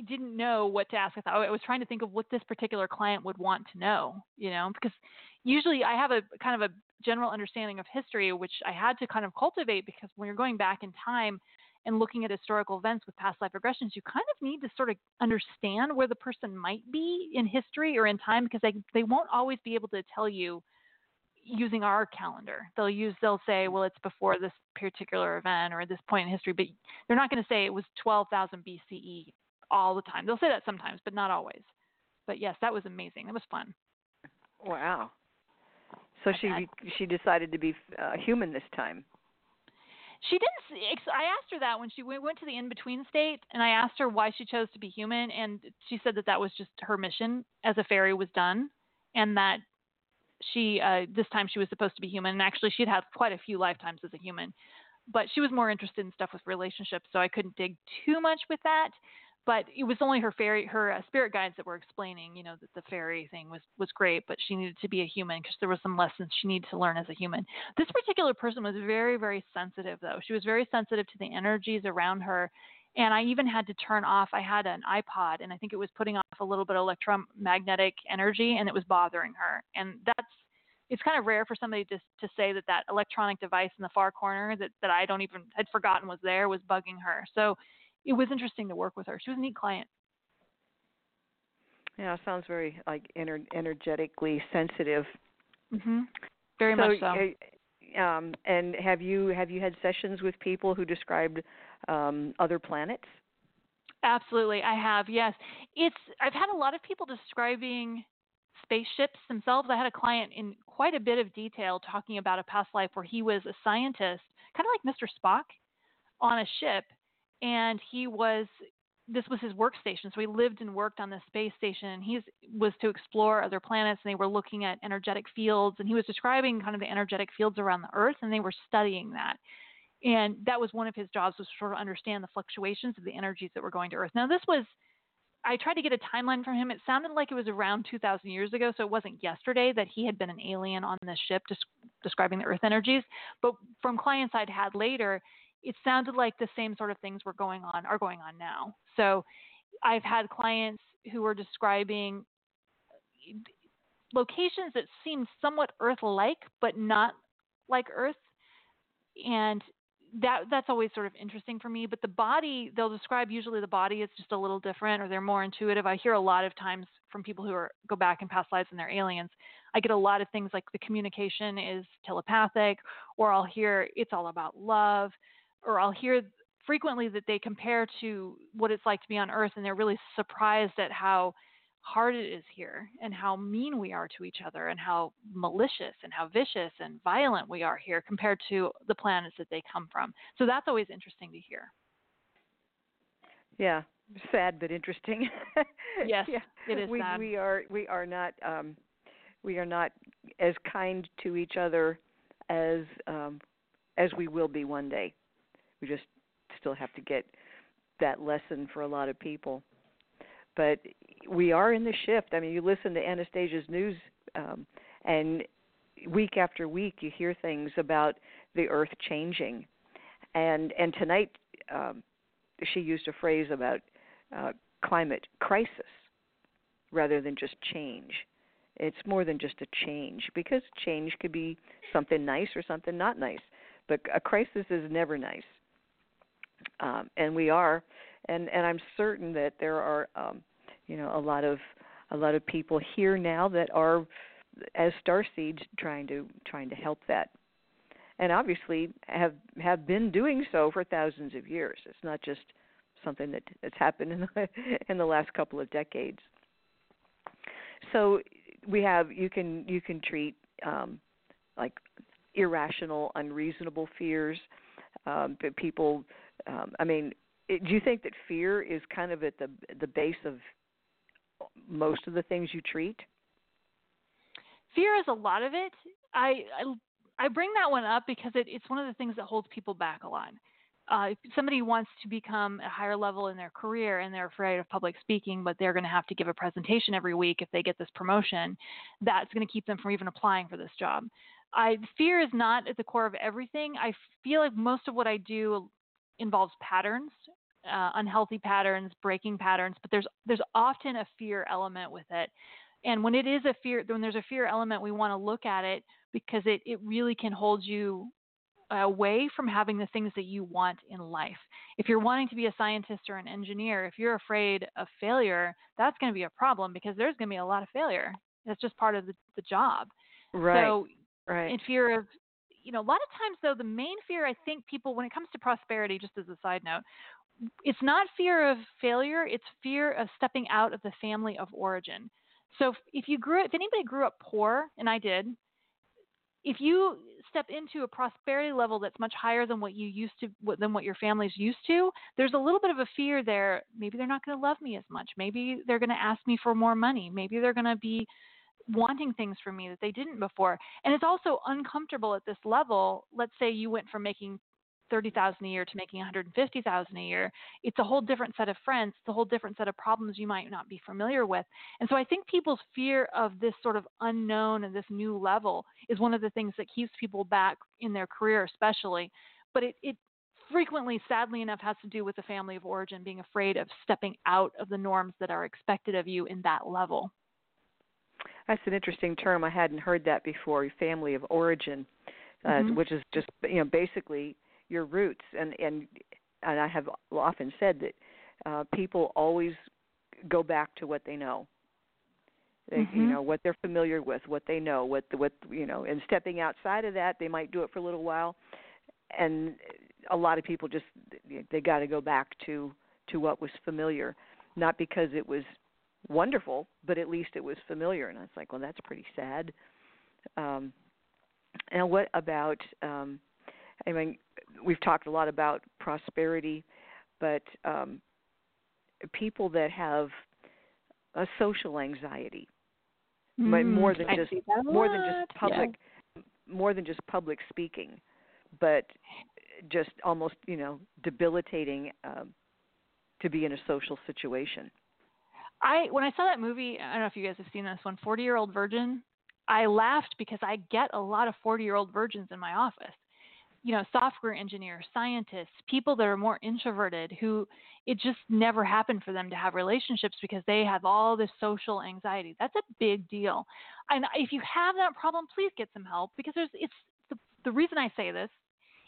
[SPEAKER 6] didn't know what to ask. I thought oh, I was trying to think of what this particular client would want to know, you know, because usually I have a kind of a general understanding of history, which I had to kind of cultivate because when you're going back in time and looking at historical events with past life regressions, you kind of need to sort of understand where the person might be in history or in time because they they won't always be able to tell you using our calendar. They'll use they'll say, well, it's before this particular event or this point in history, but they're not going to say it was 12,000 BCE all the time. They'll say that sometimes, but not always. But yes, that was amazing. That was fun.
[SPEAKER 3] Wow. So
[SPEAKER 6] Not
[SPEAKER 3] she
[SPEAKER 6] bad.
[SPEAKER 3] she decided to be uh, human this time.
[SPEAKER 6] She didn't. I asked her that when she we went to the in between state, and I asked her why she chose to be human, and she said that that was just her mission as a fairy was done, and that she uh, this time she was supposed to be human. And actually, she'd had quite a few lifetimes as a human, but she was more interested in stuff with relationships, so I couldn't dig too much with that. But it was only her fairy, her uh, spirit guides that were explaining, you know, that the fairy thing was was great, but she needed to be a human because there were some lessons she needed to learn as a human. This particular person was very, very sensitive, though. She was very sensitive to the energies around her. And I even had to turn off, I had an iPod, and I think it was putting off a little bit of electromagnetic energy, and it was bothering her. And that's, it's kind of rare for somebody to, to say that that electronic device in the far corner that, that I don't even, had forgotten was there was bugging her. So it was interesting to work with her. She was a neat client.
[SPEAKER 3] Yeah, sounds very like ener- energetically sensitive.
[SPEAKER 6] hmm Very
[SPEAKER 3] so,
[SPEAKER 6] much so.
[SPEAKER 3] um, and have you have you had sessions with people who described um, other planets?
[SPEAKER 6] Absolutely, I have. Yes, it's. I've had a lot of people describing spaceships themselves. I had a client in quite a bit of detail talking about a past life where he was a scientist, kind of like Mr. Spock, on a ship, and he was. This was his workstation, so he lived and worked on the space station, and he was to explore other planets, and they were looking at energetic fields, and he was describing kind of the energetic fields around the Earth, and they were studying that and that was one of his jobs was to sort of understand the fluctuations of the energies that were going to earth. Now this was i tried to get a timeline from him. It sounded like it was around 2000 years ago so it wasn't yesterday that he had been an alien on this ship des- describing the earth energies. But from clients i'd had later it sounded like the same sort of things were going on are going on now. So i've had clients who were describing locations that seem somewhat earth-like but not like earth. And that that's always sort of interesting for me but the body they'll describe usually the body is just a little different or they're more intuitive. I hear a lot of times from people who are go back in past lives and they're aliens i get a lot of things like the communication is telepathic or i'll hear it's all about love or i'll hear frequently that they compare to what it's like to be on earth and they're really surprised at how hard it is here and how mean we are to each other and how malicious and how vicious and violent we are here compared to the planets that they come from. So that's always interesting to hear.
[SPEAKER 3] Yeah, sad but interesting.
[SPEAKER 6] Yes,
[SPEAKER 3] yeah.
[SPEAKER 6] it is
[SPEAKER 3] we,
[SPEAKER 6] sad.
[SPEAKER 3] We are we are not um, we are not as kind to each other as um, as we will be one day. We just still have to get that lesson for a lot of people. But we are in the shift. I mean, you listen to Anastasia's news, um, and week after week you hear things about the earth changing. And and tonight um, she used a phrase about uh, climate crisis rather than just change. It's more than just a change because change could be something nice or something not nice, but a crisis is never nice. Um, and we are, and and I'm certain that there are, um, you know, a lot of a lot of people here now that are, as star seeds, trying to trying to help that, and obviously have have been doing so for thousands of years. It's not just something that that's happened in the, in the last couple of decades. So we have you can you can treat um, like irrational, unreasonable fears. Um, people, um, I mean, do you think that fear is kind of at the the base of most of the things you treat?
[SPEAKER 6] Fear is a lot of it. I I, I bring that one up because it, it's one of the things that holds people back a lot uh, if somebody wants to become a higher level in their career and they're afraid of public speaking, but they're going to have to give a presentation every week if they get this promotion, that's going to keep them from even applying for this job. I fear is not at the core of everything. I feel like most of what I do involves patterns, uh, unhealthy patterns, breaking patterns, but there's there's often a fear element with it. And when it is a fear, when there's a fear element, we want to look at it because it, it really can hold you away from having the things that you want in life. If you're wanting to be a scientist or an engineer, if you're afraid of failure, that's going to be a problem because there's going to be a lot of failure. That's just part of the, the job.
[SPEAKER 3] Right.
[SPEAKER 6] So,
[SPEAKER 3] right.
[SPEAKER 6] in fear of, you know, a lot of times though, the main fear I think people, when it comes to prosperity, just as a side note, it's not fear of failure, it's fear of stepping out of the family of origin. So if you grew, if anybody grew up poor, and I did, if you step into a prosperity level that's much higher than what you used to than what your family's used to there's a little bit of a fear there. Maybe they're not going to love me as much. Maybe they're going to ask me for more money. Maybe they're going to be wanting things from me that they didn't before. And it's also uncomfortable at this level let's say you went from making thirty thousand a year to making one hundred and fifty thousand a year, it's a whole different set of friends. It's a whole different set of problems you might not be familiar with. And so I think people's fear of this sort of unknown and this new level is one of the things that keeps people back in their career, especially. But it, it frequently, sadly enough, has to do with the family of origin being afraid of stepping out of the norms that are expected of you in that level.
[SPEAKER 3] That's an interesting term. I hadn't heard that before. Family of origin, uh, mm-hmm. which is just you know basically your roots and and and I have often said that uh, people always go back to what they know. They,
[SPEAKER 6] mm-hmm.
[SPEAKER 3] You know what they're familiar with, what they know, what the, what you know, and stepping outside of that, they might do it for a little while, and a lot of people just they got to go back to to what was familiar, not because it was wonderful, but at least it was familiar. And I was like, well, that's pretty sad. Um, and what about um, I mean, we've talked a lot about prosperity, but um, people that have a social anxiety,
[SPEAKER 6] mm,
[SPEAKER 3] more than
[SPEAKER 6] I
[SPEAKER 3] just
[SPEAKER 6] more
[SPEAKER 3] than just public,
[SPEAKER 6] yeah.
[SPEAKER 3] more than just public speaking, but just almost you know debilitating um, to be in a social situation.
[SPEAKER 6] I when I saw that movie, I don't know if you guys have seen this one, Forty Year Old Virgin. I laughed because I get a lot of 40 year old virgins in my office you know, software engineers, scientists, people that are more introverted who it just never happened for them to have relationships because they have all this social anxiety. That's a big deal. And if you have that problem, please get some help because there's it's the, the reason I say this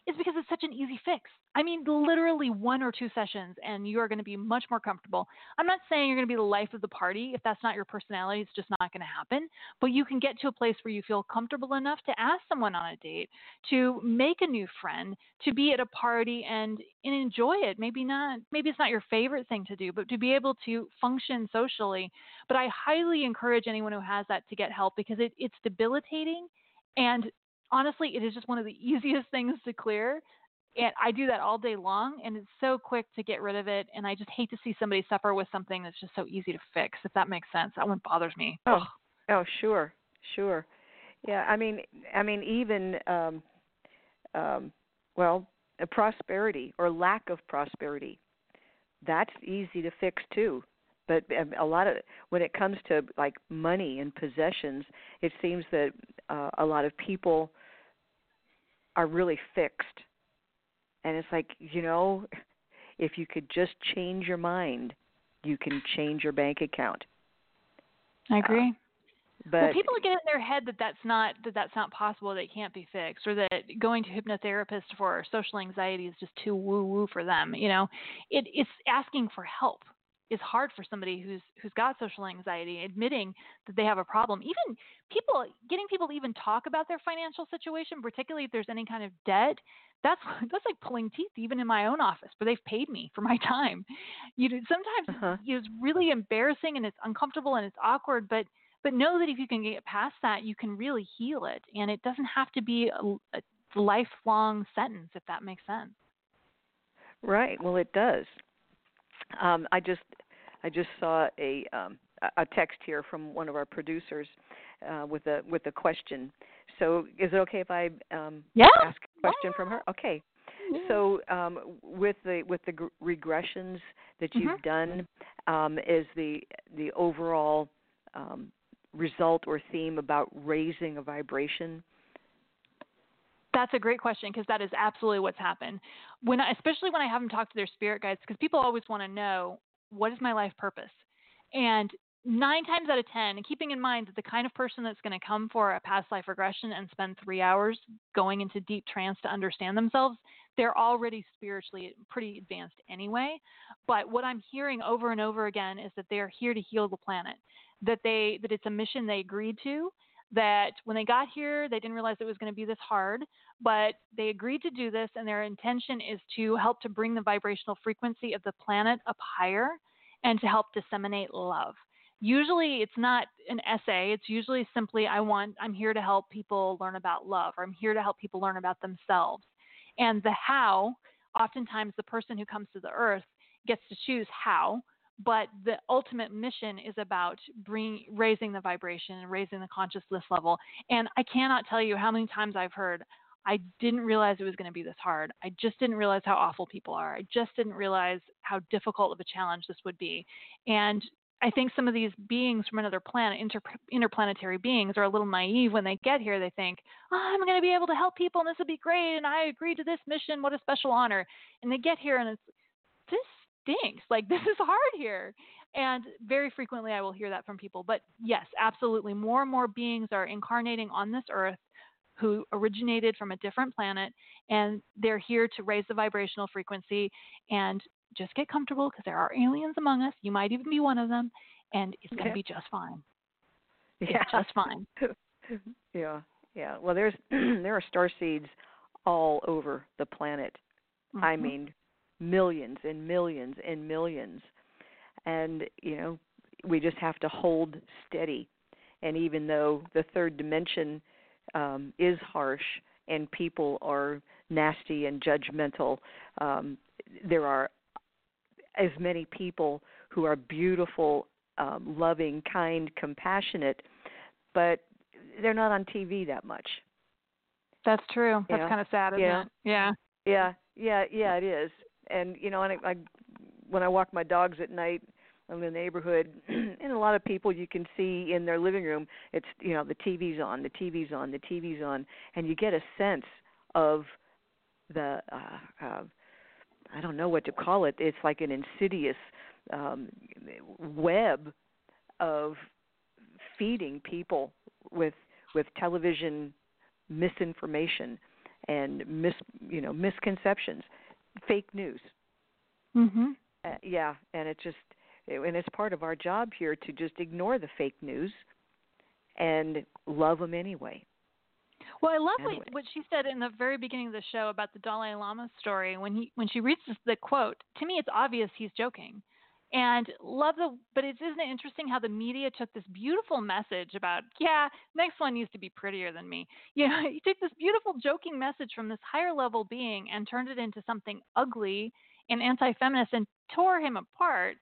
[SPEAKER 6] is because it's such an easy fix. I mean, literally one or two sessions, and you are going to be much more comfortable. I'm not saying you're going to be the life of the party. If that's not your personality, it's just not going to happen. But you can get to a place where you feel comfortable enough to ask someone on a date, to make a new friend, to be at a party and, and enjoy it. Maybe not, maybe it's not your favorite thing to do, but to be able to function socially. But I highly encourage anyone who has that to get help because it, it's debilitating and honestly, it is just one of the easiest things to clear. and I do that all day long, and it's so quick to get rid of it. And I just hate to see somebody suffer with something that's just so easy to fix. If that makes sense, that one bothers me.
[SPEAKER 3] Oh, oh, sure, sure. Yeah, I mean, I mean, even um, um, well, prosperity or lack of prosperity, that's easy to fix too. But um, a lot of when it comes to like money and possessions, it seems that uh, a lot of people are really fixed. And it's like you know if you could just change your mind you can change your bank account.
[SPEAKER 6] I agree. Uh,
[SPEAKER 3] but
[SPEAKER 6] well, people get in their head that that's not that that's not possible that it can't be fixed or that going to hypnotherapist for social anxiety is just too woo woo for them you know? It it's asking for help is hard for somebody who's who's got social anxiety admitting that they have a problem. Even people getting people to even talk about their financial situation particularly if there's any kind of debt that's that's like pulling teeth even in my own office where they've paid me for my time. You know sometimes
[SPEAKER 3] uh-huh.
[SPEAKER 6] it's really embarrassing and it's uncomfortable and it's awkward but but know that if you can get past that you can really heal it and it doesn't have to be a, a lifelong sentence if that makes sense.
[SPEAKER 3] Right. Well it does um, I just I just saw a um, a text here from one of our producers uh, with a with a question. So is it okay if I um,
[SPEAKER 6] yeah.
[SPEAKER 3] ask a question from her? Okay. So um, with the with the gr- regressions that you've
[SPEAKER 6] mm-hmm.
[SPEAKER 3] done, um, is the the overall um, result or theme about raising a vibration?
[SPEAKER 6] That's a great question because that is absolutely what's happened. When I, especially when I have them talk to their spirit guides, because people always want to know what is my life purpose, and nine times out of ten, and keeping in mind that the kind of person that's going to come for a past life regression and spend three hours going into deep trance to understand themselves, they're already spiritually pretty advanced anyway. But what I'm hearing over and over again is that they're here to heal the planet, that they that it's a mission they agreed to, that when they got here, they didn't realize it was going to be this hard, but they agreed to do this, and their intention is to help to bring the vibrational frequency of the planet up higher and to help disseminate love. Usually, it's not an essay, it's usually simply, I want, I'm here to help people learn about love, or I'm here to help people learn about themselves. And the how, oftentimes, the person who comes to the earth gets to choose how but the ultimate mission is about bring, raising the vibration and raising the consciousness level. And I cannot tell you how many times I've heard, I didn't realize it was going to be this hard. I just didn't realize how awful people are. I just didn't realize how difficult of a challenge this would be. And I think some of these beings from another planet, inter, interplanetary beings, are a little naive when they get here. They think, oh, I'm going to be able to help people and this will be great. And I agree to this mission. What a special honor. And they get here and it's, this stinks. Like this is hard here. And very frequently I will hear that from people. But yes, absolutely. More and more beings are incarnating on this earth who originated from a different planet and they're here to raise the vibrational frequency and just get comfortable because there are aliens among us. You might even be one of them and it's going to be just fine.
[SPEAKER 3] Yeah.
[SPEAKER 6] It's just fine.
[SPEAKER 3] yeah. Yeah. Well, there's there are star seeds all over the planet.
[SPEAKER 6] Mm-hmm.
[SPEAKER 3] I mean, millions and millions and millions. And you know we just have to hold steady. And even though the third dimension um, is harsh and people are nasty and judgmental um, there are as many people who are beautiful um, loving kind compassionate but they're not on tv that much.
[SPEAKER 6] That's true. That's kind of sad isn't
[SPEAKER 3] yeah.
[SPEAKER 6] it? Yeah.
[SPEAKER 3] Yeah. Yeah. Yeah it is and you know, and I, I when I walk my dogs at night in the neighborhood, and a lot of people you can see in their living room, it's you know the TV's on, the TV's on, the TV's on, and you get a sense of the uh, uh, I don't know what to call it. It's like an insidious um, web of feeding people with with television misinformation and mis you know misconceptions fake news.
[SPEAKER 6] Mhm.
[SPEAKER 3] Uh, yeah, and it just and it's part of our job here to just ignore the fake news and love them anyway.
[SPEAKER 6] Well, I love
[SPEAKER 3] anyway.
[SPEAKER 6] what, what she said in the very beginning of the show about the Dalai Lama story when he when she reads the quote. To me, it's obvious he's joking, and love the but it isn't it interesting how the media took this beautiful message about yeah next one needs to be prettier than me you know he took this beautiful joking message from this higher level being and turned it into something ugly and anti-feminist and tore him apart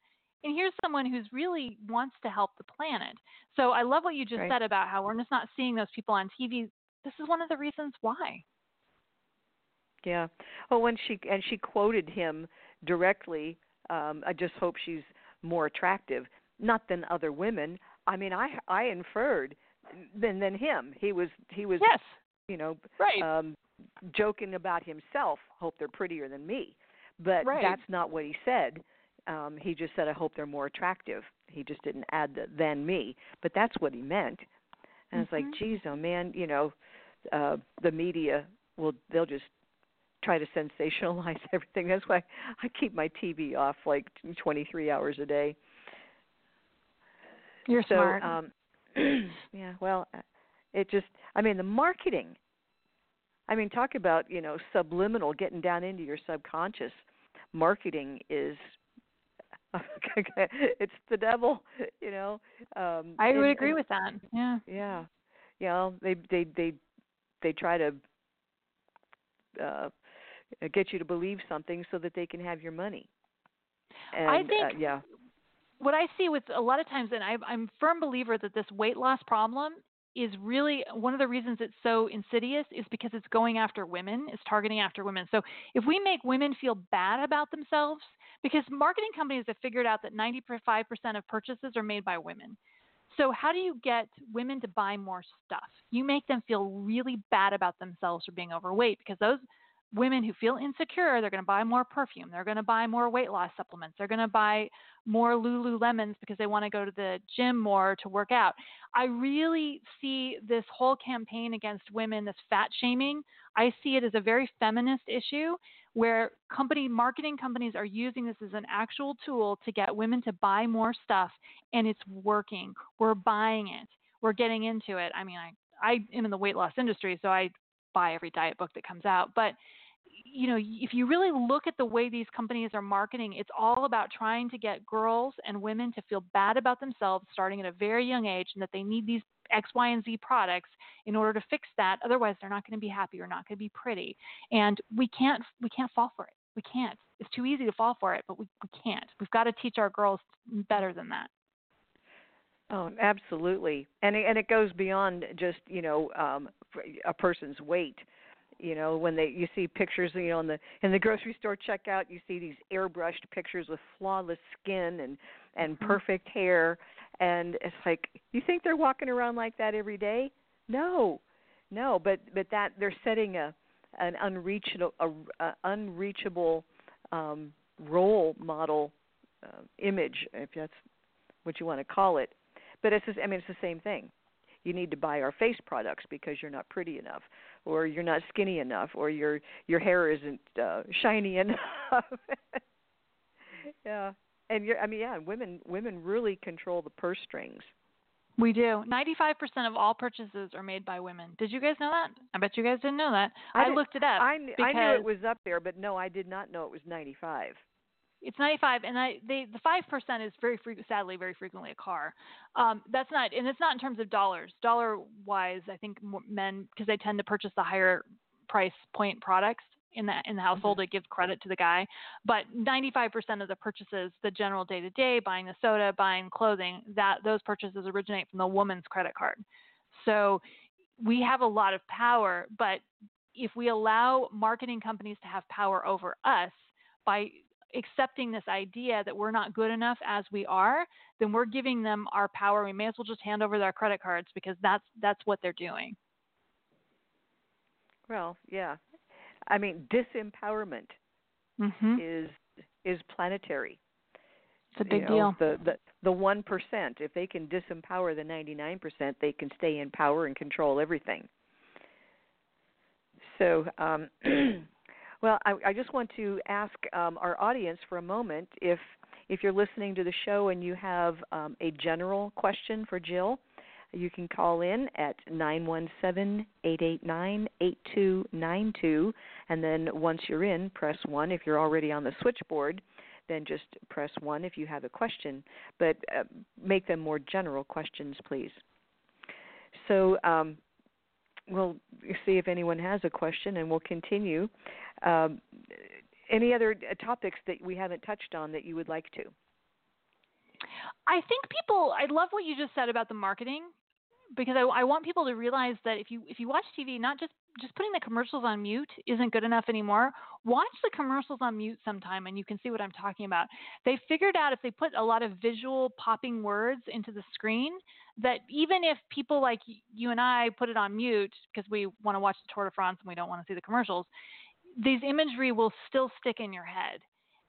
[SPEAKER 6] and here's someone who's really wants to help the planet so i love what you just
[SPEAKER 3] right.
[SPEAKER 6] said about how we're just not seeing those people on tv this is one of the reasons why
[SPEAKER 3] yeah. Oh, when she and she quoted him directly. Um, I just hope she's more attractive, not than other women. I mean, I I inferred than than him. He was he was
[SPEAKER 6] yes,
[SPEAKER 3] you know,
[SPEAKER 6] right.
[SPEAKER 3] um, joking about himself. Hope they're prettier than me, but
[SPEAKER 6] right.
[SPEAKER 3] that's not what he said. Um, he just said, "I hope they're more attractive." He just didn't add the than me, but that's what he meant. And
[SPEAKER 6] mm-hmm.
[SPEAKER 3] it's like, geez, oh man, you know, uh, the media will they'll just try to sensationalize everything. That's why I keep my TV off like 23 hours a day.
[SPEAKER 6] You're
[SPEAKER 3] so,
[SPEAKER 6] smart.
[SPEAKER 3] Um, yeah, well, uh, it just I mean the marketing. I mean, talk about you know subliminal, getting down into your subconscious. Marketing is it's the devil, you know. Um,
[SPEAKER 6] I would
[SPEAKER 3] and,
[SPEAKER 6] agree
[SPEAKER 3] and,
[SPEAKER 6] with that. Yeah.
[SPEAKER 3] Yeah. You know, they they they they try to uh get you to believe something so that they can have your money. And,
[SPEAKER 6] I think
[SPEAKER 3] uh, yeah.
[SPEAKER 6] What I see with a lot of times, and I, I'm a firm believer that this weight loss problem is really one of the reasons it's so insidious is because it's going after women, it's targeting after women. So if we make women feel bad about themselves, because marketing companies have figured out that 95% of purchases are made by women. So how do you get women to buy more stuff? You make them feel really bad about themselves for being overweight because those women who feel insecure, they're going to buy more perfume. They're going to buy more weight loss supplements. They're going to buy more Lululemons because they want to go to the gym more to work out. I really see this whole campaign against women, this fat shaming, I see it as a very feminist issue where company marketing companies are using this as an actual tool to get women to buy more stuff and it's working. We're buying it. We're getting into it. I mean, I I am in the weight loss industry, so I buy every diet book that comes out, but you know, if you really look at the way these companies are marketing, it's all about trying to get girls and women to feel bad about themselves starting at a very young age and that they need these X, Y, and Z products in order to fix that. Otherwise, they're not going to be happy or not going to be pretty. And we can't we can't fall for it. We can't. It's too easy to fall for it, but we, we can't. We've got to teach our girls better than that.
[SPEAKER 3] Oh, absolutely, and and it goes beyond just you know um, a person's weight you know when they you see pictures you know in the in the grocery store checkout you see these airbrushed pictures with flawless skin and and
[SPEAKER 6] mm-hmm.
[SPEAKER 3] perfect hair. And it's like you think they're walking around like that every day? No. No but but that they're setting a an unreachable a, a unreachable um role model uh, image if that's what you want to call it. But it's just, i mean it's the same thing you need to buy our face products because you're not pretty enough or you're not skinny enough or your your hair isn't uh, shiny enough yeah and you're i mean yeah women women really control the purse strings
[SPEAKER 6] we do. 95% of all purchases are made by women. Did you guys know that? I bet you guys didn't know that.
[SPEAKER 3] I,
[SPEAKER 6] I looked it up.
[SPEAKER 3] I. I knew it was up there, but no, I did not know it was 95
[SPEAKER 6] it's 95 and I, they, the 5% is very sadly very frequently a car. Um, that's not and it's not in terms of dollars. Dollar wise i think men because they tend to purchase the higher price point products in the in the household
[SPEAKER 3] mm-hmm.
[SPEAKER 6] it gives credit to the guy. But 95% of the purchases the general day to day buying the soda buying clothing that those purchases originate from the woman's credit card. So we have a lot of power but if we allow marketing companies to have power over us by accepting this idea that we're not good enough as we are, then we're giving them our power. We may as well just hand over their credit cards because that's that's what they're doing.
[SPEAKER 3] Well, yeah. I mean, disempowerment
[SPEAKER 6] mm-hmm.
[SPEAKER 3] is is planetary.
[SPEAKER 6] It's a big
[SPEAKER 3] you know,
[SPEAKER 6] deal.
[SPEAKER 3] The the the one percent, if they can disempower the ninety nine percent, they can stay in power and control everything. So um, Well, I, I just want to ask um, our audience for a moment if if you're listening to the show and you have um, a general question for Jill, you can call in at 917-889-8292 and then once you're in, press 1 if you're already on the switchboard. then just press 1 if you have a question, but uh, make them more general questions, please. So um, we'll see if anyone has a question and we'll continue. Um, any other uh, topics that we haven't touched on that you would like to?
[SPEAKER 6] I think people. I love what you just said about the marketing because I, I want people to realize that if you if you watch TV, not just just putting the commercials on mute isn't good enough anymore. Watch the commercials on mute sometime and you can see what I'm talking about. They figured out if they put a lot of visual popping words into the screen that even if people like you and I put it on mute because we want to watch the Tour de France and we don't want to see the commercials, these imagery will still stick in your head.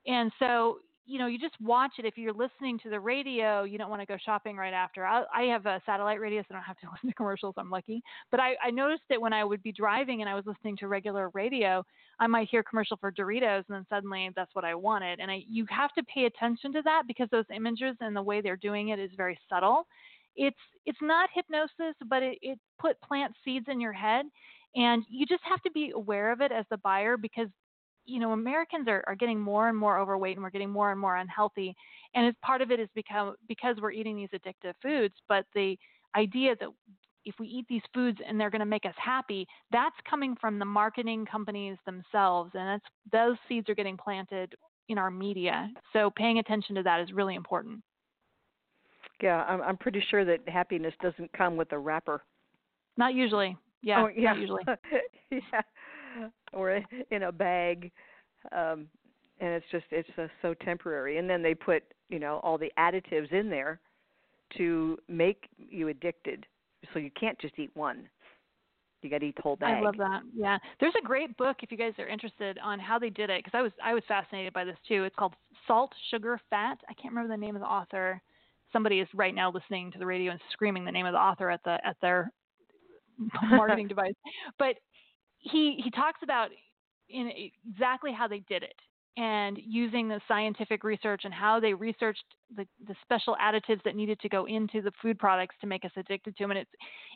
[SPEAKER 6] And so you know, you just watch it. If you're listening to the radio, you don't want to go shopping right after. I, I have a satellite radio, so I don't have to listen to commercials. I'm lucky. But I, I noticed that when I would be driving and I was listening to regular radio, I might hear commercial for Doritos, and then suddenly that's what I wanted. And I, you have to pay attention to that because those images and the way they're doing it is very subtle. It's it's not hypnosis, but it, it put plant seeds in your head, and you just have to be aware of it as the buyer because you know Americans are, are getting more and more overweight and we're getting more and more unhealthy and as part of it is because because we're eating these addictive foods but the idea that if we eat these foods and they're going to make us happy that's coming from the marketing companies themselves and that's those seeds are getting planted in our media. So paying attention to that is really important.
[SPEAKER 3] Yeah i'm i'm pretty sure that happiness doesn't come with a wrapper.
[SPEAKER 6] Not usually. Yeah,
[SPEAKER 3] oh, yeah.
[SPEAKER 6] not usually.
[SPEAKER 3] Yeah or in a bag um and it's just it's uh, so temporary. And then they put you know all the additives in there to make you addicted. So you can't just eat one. You got to eat the whole bag
[SPEAKER 6] i love that. Yeah. There's a great book if you guys are interested on how they did it because i was i was fascinated by this too. It's called salt sugar fat. I can't remember the name of the author. Somebody is right now listening to the radio and screaming the name of the author at the at their marketing device. But he he talks about in exactly how they did it and using the scientific research and how they researched the, the special additives that needed to go into the food products to make us addicted to them. And it's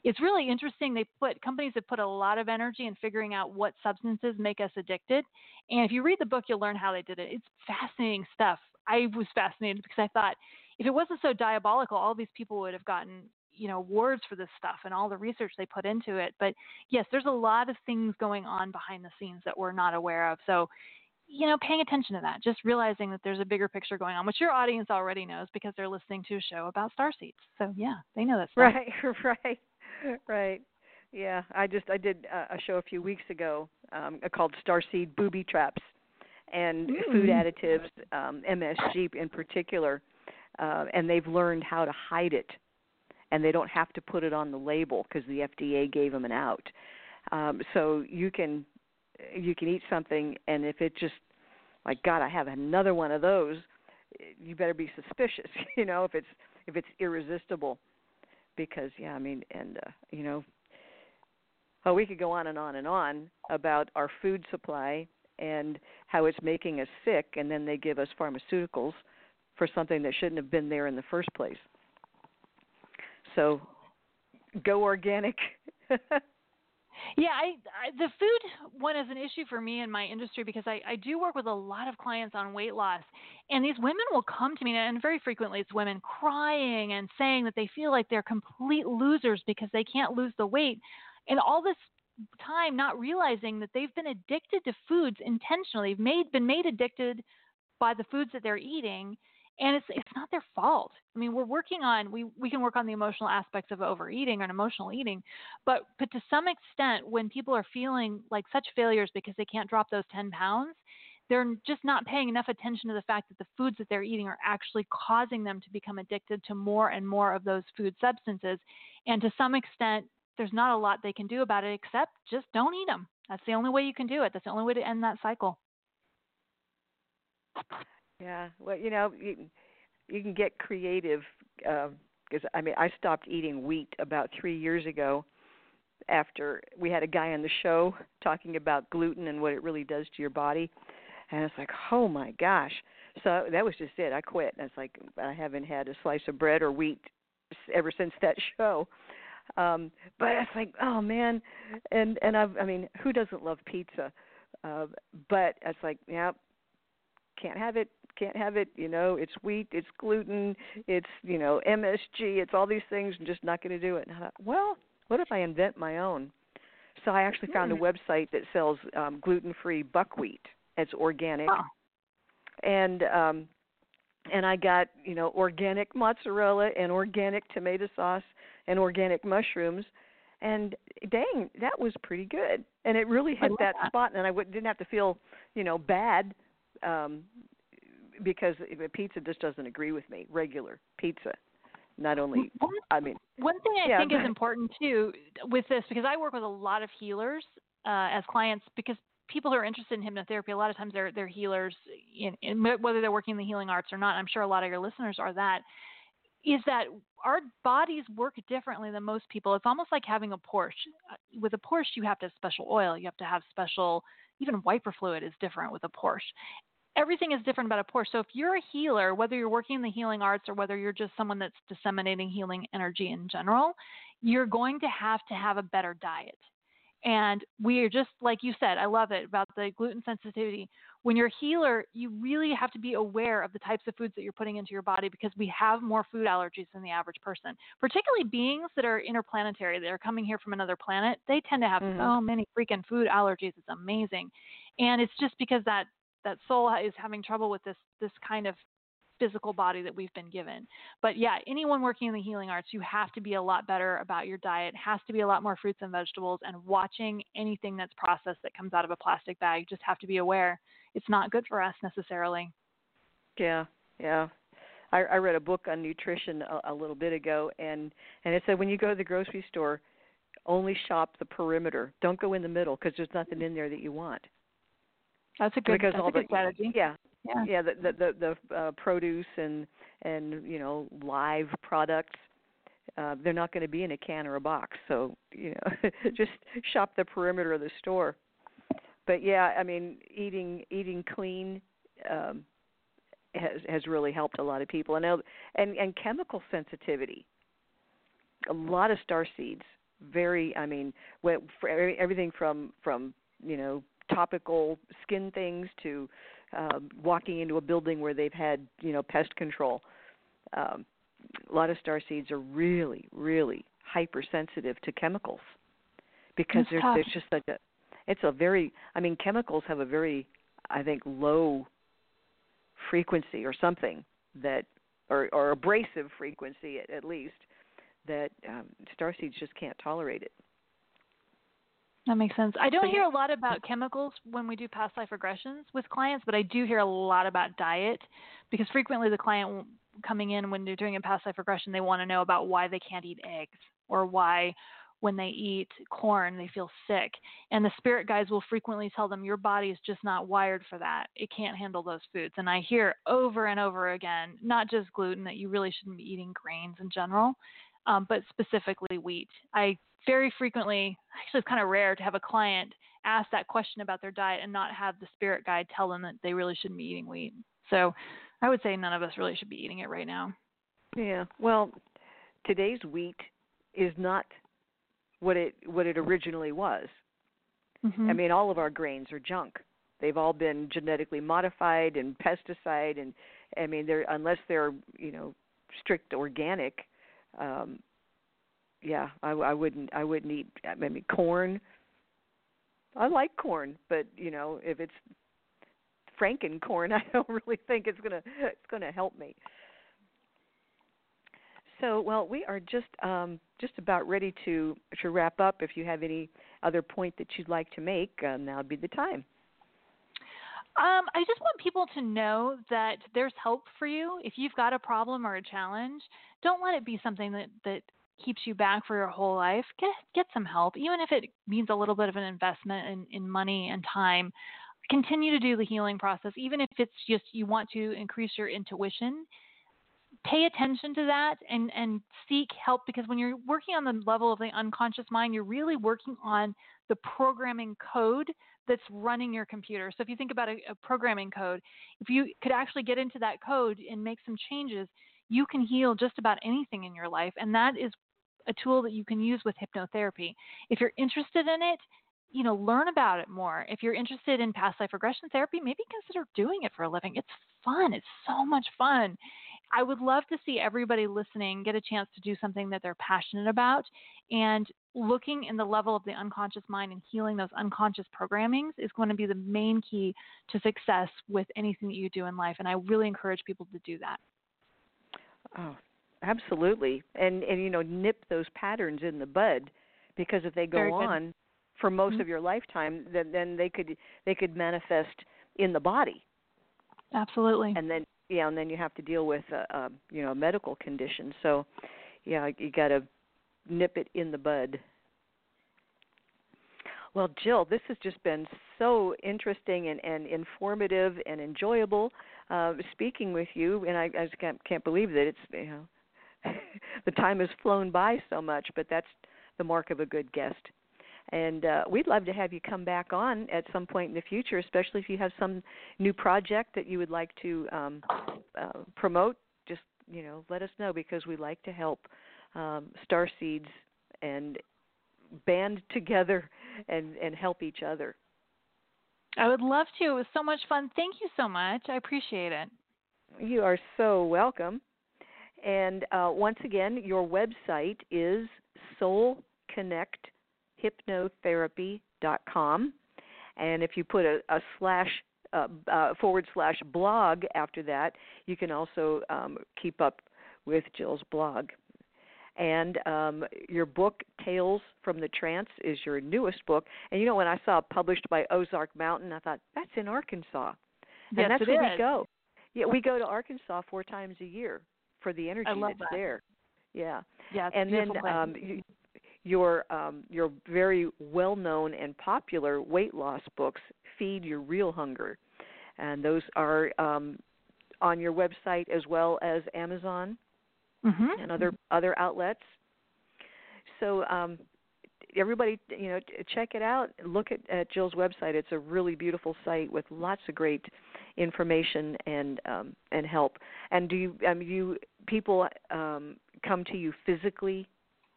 [SPEAKER 6] it's really interesting. They put companies have put a lot of energy in figuring out what substances make us addicted. And if you read the book, you'll learn how they did it. It's fascinating stuff. I was fascinated because I thought if it wasn't so diabolical, all these people would have gotten you know awards for this stuff and all the research they put into it but yes there's a lot of things going on behind the scenes that we're not aware of so you know paying attention to that just realizing that there's a bigger picture going on which your audience already knows because they're listening to a show about star seeds so yeah they know that
[SPEAKER 3] stuff. right right right yeah i just i did a show a few weeks ago um called starseed booby traps and
[SPEAKER 6] Ooh.
[SPEAKER 3] food additives um msg in particular uh, and they've learned how to hide it and they don't have to put it on the label because the FDA gave them an out. Um, so you can you can eat something, and if it just like God, I have another one of those, you better be suspicious. You know, if it's if it's irresistible, because yeah, I mean, and uh, you know, oh, we could go on and on and on about our food supply and how it's making us sick, and then they give us pharmaceuticals for something that shouldn't have been there in the first place. So go organic.
[SPEAKER 6] yeah, I, I the food one is an issue for me in my industry because I, I do work with a lot of clients on weight loss, and these women will come to me, and very frequently it's women crying and saying that they feel like they're complete losers because they can't lose the weight, and all this time not realizing that they've been addicted to foods intentionally, made been made addicted by the foods that they're eating and it's it's not their fault. I mean, we're working on we we can work on the emotional aspects of overeating and emotional eating, but but to some extent, when people are feeling like such failures because they can't drop those ten pounds, they're just not paying enough attention to the fact that the foods that they're eating are actually causing them to become addicted to more and more of those food substances, and to some extent, there's not a lot they can do about it except just don't eat them. That's the only way you can do it. That's the only way to end that cycle.
[SPEAKER 3] Yeah, well, you know, you you can get creative because uh, I mean, I stopped eating wheat about three years ago after we had a guy on the show talking about gluten and what it really does to your body, and it's like, oh my gosh. So that was just it. I quit. And it's like I haven't had a slice of bread or wheat ever since that show. Um, but it's like, oh man, and and I've, I mean, who doesn't love pizza? Uh, but it's like, yeah, can't have it can't have it. You know, it's wheat, it's gluten, it's you know MSG, it's all these things. I'm just not going to do it. And I thought, well, what if I invent my own? So I actually found a
[SPEAKER 6] Hmm.
[SPEAKER 3] website that sells um, gluten-free buckwheat. It's organic,
[SPEAKER 6] Oh.
[SPEAKER 3] and um, and I got you know organic mozzarella and organic tomato sauce and organic mushrooms, and dang, that was pretty good. And it really hit that,
[SPEAKER 6] that.
[SPEAKER 3] spot, and I w- didn't have to feel you know bad um, because pizza just doesn't agree with me. Regular pizza, not only
[SPEAKER 6] One,
[SPEAKER 3] I mean
[SPEAKER 6] one thing I
[SPEAKER 3] Yeah,
[SPEAKER 6] think
[SPEAKER 3] go
[SPEAKER 6] is important too with this because I work with a lot of healers uh, as clients because people who are interested in hypnotherapy a lot of times they're they're healers in, in whether they're working in the healing arts or not. I'm sure a lot of your listeners are that. Is that our bodies work differently than most people? It's almost like having a Porsche. Uh, With a Porsche, you have to have special oil. You have to have special, even wiper fluid is different with a Porsche everything is different about a Porsche. So if you're a healer, whether you're working in the healing arts or whether you're just someone that's disseminating healing energy in general, you're going to have to have a better diet. And we are just like you said, I love it about the gluten sensitivity. When you're a healer, you really have to be aware of the types of foods that you're putting into your body because we have more food allergies than the average person. Particularly beings that are interplanetary, that are coming here from another planet, they tend to have
[SPEAKER 3] Mhm.
[SPEAKER 6] so many freaking food allergies. It's amazing. And it's just because that that soul is having trouble with this this kind of physical body that we've been given. But yeah, anyone working in the healing arts, you have to be a lot better about your diet. Has to be a lot more fruits and vegetables and watching anything that's processed that comes out of a plastic bag. Just have to be aware it's not good for us necessarily.
[SPEAKER 3] Yeah, yeah. I, I read a book on nutrition a, a little bit ago, and and it said when you go to the grocery store, only shop the perimeter. Don't go in the middle because there's nothing in there that you want.
[SPEAKER 6] That's a good
[SPEAKER 3] because
[SPEAKER 6] that's
[SPEAKER 3] all
[SPEAKER 6] a good
[SPEAKER 3] the
[SPEAKER 6] strategy.
[SPEAKER 3] yeah.
[SPEAKER 6] Yeah.
[SPEAKER 3] yeah the the the, the uh, produce and and you know live products uh they're not going to be in a can or a box. So you know just shop the perimeter of the store. But yeah i mean eating eating clean um has has really helped a lot of people. And now and and chemical sensitivity. A lot of star seeds very i mean for everything from from you know topical skin things to um, walking into a building where they've had you know pest control. Um, a lot of star seeds are really really hypersensitive to chemicals because
[SPEAKER 6] That's
[SPEAKER 3] there's
[SPEAKER 6] tough.
[SPEAKER 3] there's just such a it's a very I mean chemicals have a very I think low frequency or something that or or abrasive frequency at, at least that um, star seeds just can't tolerate it.
[SPEAKER 6] That makes sense. I don't hear a lot about chemicals when we do past life regressions with clients, but I do hear a lot about diet because frequently the client coming in when they're doing a past life regression, they want to know about why they can't eat eggs or why when they eat corn they feel sick. And the spirit guides will frequently tell them your body is just not wired for that. It can't handle those foods. And I hear over and over again, not just gluten, that you really shouldn't be eating grains in general, um, but specifically wheat. I very frequently, actually, it's kind of rare to have a client ask that question about their diet and not have the spirit guide tell them that they really shouldn't be eating wheat. So I would say none of us really should be eating it right now.
[SPEAKER 3] Yeah. Well, today's wheat is not what it what it originally was.
[SPEAKER 6] Mm-hmm.
[SPEAKER 3] I mean, all of our grains are junk. They've all been genetically modified and pesticide, and I mean, they're unless they're you know strict organic. Um, yeah, I, I wouldn't. I wouldn't eat. Mean, corn. I like corn, but you know, if it's Franken corn, I don't really think it's gonna it's gonna help me. So, well, we are just um, just about ready to to wrap up. If you have any other point that you'd like to make, uh, now would be the time.
[SPEAKER 6] Um, I just want people to know that there's hope for you. If you've got a problem or a challenge, don't let it be something that that keeps you back for your whole life. Get get some help, even if it means a little bit of an investment in, in money and time. Continue to do the healing process, even if it's just you want to increase your intuition. Pay attention to that and and seek help because when you're working on the level of the unconscious mind, you're really working on the programming code that's running your computer. So if you think about a, a, programming code, if you could actually get into that code and make some changes, you can heal just about anything in your life. And that is a tool that you can use with hypnotherapy. If you're interested in it, you know, learn about it more. If you're interested in past life regression therapy, maybe consider doing it for a living. It's fun. It's so much fun. I would love to see everybody listening get a chance to do something that they're passionate about and looking in the level of the unconscious mind and healing those unconscious programmings is going to be the main key to success with anything that you do in life and I really encourage people to do that.
[SPEAKER 3] Oh, absolutely. And and you know nip those patterns in the bud because if they go on for most
[SPEAKER 6] mm-hmm.
[SPEAKER 3] of your lifetime then then they could they could manifest in the body.
[SPEAKER 6] Absolutely.
[SPEAKER 3] And then yeah, and then you have to deal with a, a you know a medical condition. So yeah, you got to nip it in the bud. Well, Jill, this has just been so interesting and, and informative and enjoyable uh, speaking with you, and I, I just can't, can't believe that it's you know the time has flown by so much, but that's the mark of a good guest. And uh, we'd love to have you come back on at some point in the future, especially if you have some new project that you would like to um, uh, promote. Just you know, let us know because we like to help um, star seeds and band together and and help each other.
[SPEAKER 6] I would love to. It was so much fun. Thank you so much. I appreciate it.
[SPEAKER 3] You are so welcome. And uh, once again, your website is Soul Connect hypnotherapy.com. And if you put a, a slash uh, uh, forward slash blog after that, you can also um, keep up with Jill's blog. And um, your book, Tales from the Trance, is your newest book. And you know, when I saw it published by Ozark Mountain, I thought, that's in Arkansas.
[SPEAKER 6] Yes,
[SPEAKER 3] and that's
[SPEAKER 6] it
[SPEAKER 3] where
[SPEAKER 6] is.
[SPEAKER 3] we go. Yeah, we go to Arkansas four times a year for the energy that's
[SPEAKER 6] that.
[SPEAKER 3] there. Yeah.
[SPEAKER 6] Yeah,
[SPEAKER 3] and then
[SPEAKER 6] place.
[SPEAKER 3] um, you, your um, your very well known and popular weight loss books, Feed Your Real Hunger, and those are um, on your website as well as Amazon
[SPEAKER 6] mm-hmm.
[SPEAKER 3] and other other outlets. So um, everybody, you know, check it out. Look at, at Jill's website. It's a really beautiful site with lots of great information and um, and help. And do you um, you people um, come to you physically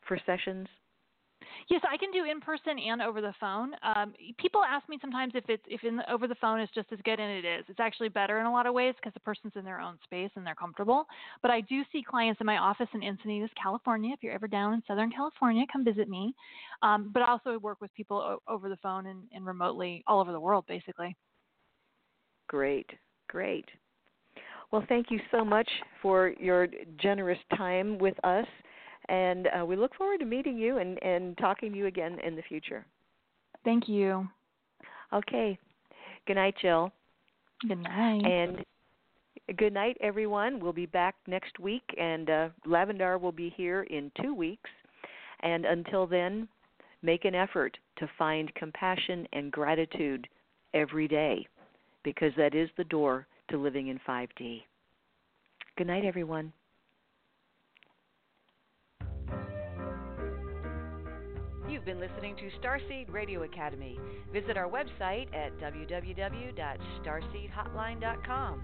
[SPEAKER 3] for sessions?
[SPEAKER 6] Yes, I can do in person and over the phone. Um, people ask me sometimes if it's if in the, over the phone is just as good, and it is. It's actually better in a lot of ways because the person's in their own space and they're comfortable. But I do see clients in my office in Encinitas, California. If you're ever down in Southern California, come visit me. Um, but I also work with people o- over the phone and, and remotely all over the world, basically.
[SPEAKER 3] Great, great. Well, thank you so much for your generous time with us and uh, we look forward to meeting you and, and talking to you again in the future.
[SPEAKER 6] Thank you.
[SPEAKER 3] Okay. Good night, Jill.
[SPEAKER 6] Good night.
[SPEAKER 3] And good night, everyone. We'll be back next week, and uh, Lavendar will be here in two weeks. And until then, make an effort to find compassion and gratitude every day because that is the door to living in 5D. Good night, everyone.
[SPEAKER 2] You've been listening to Starseed Radio Academy. Visit our website at www.starseedhotline.com.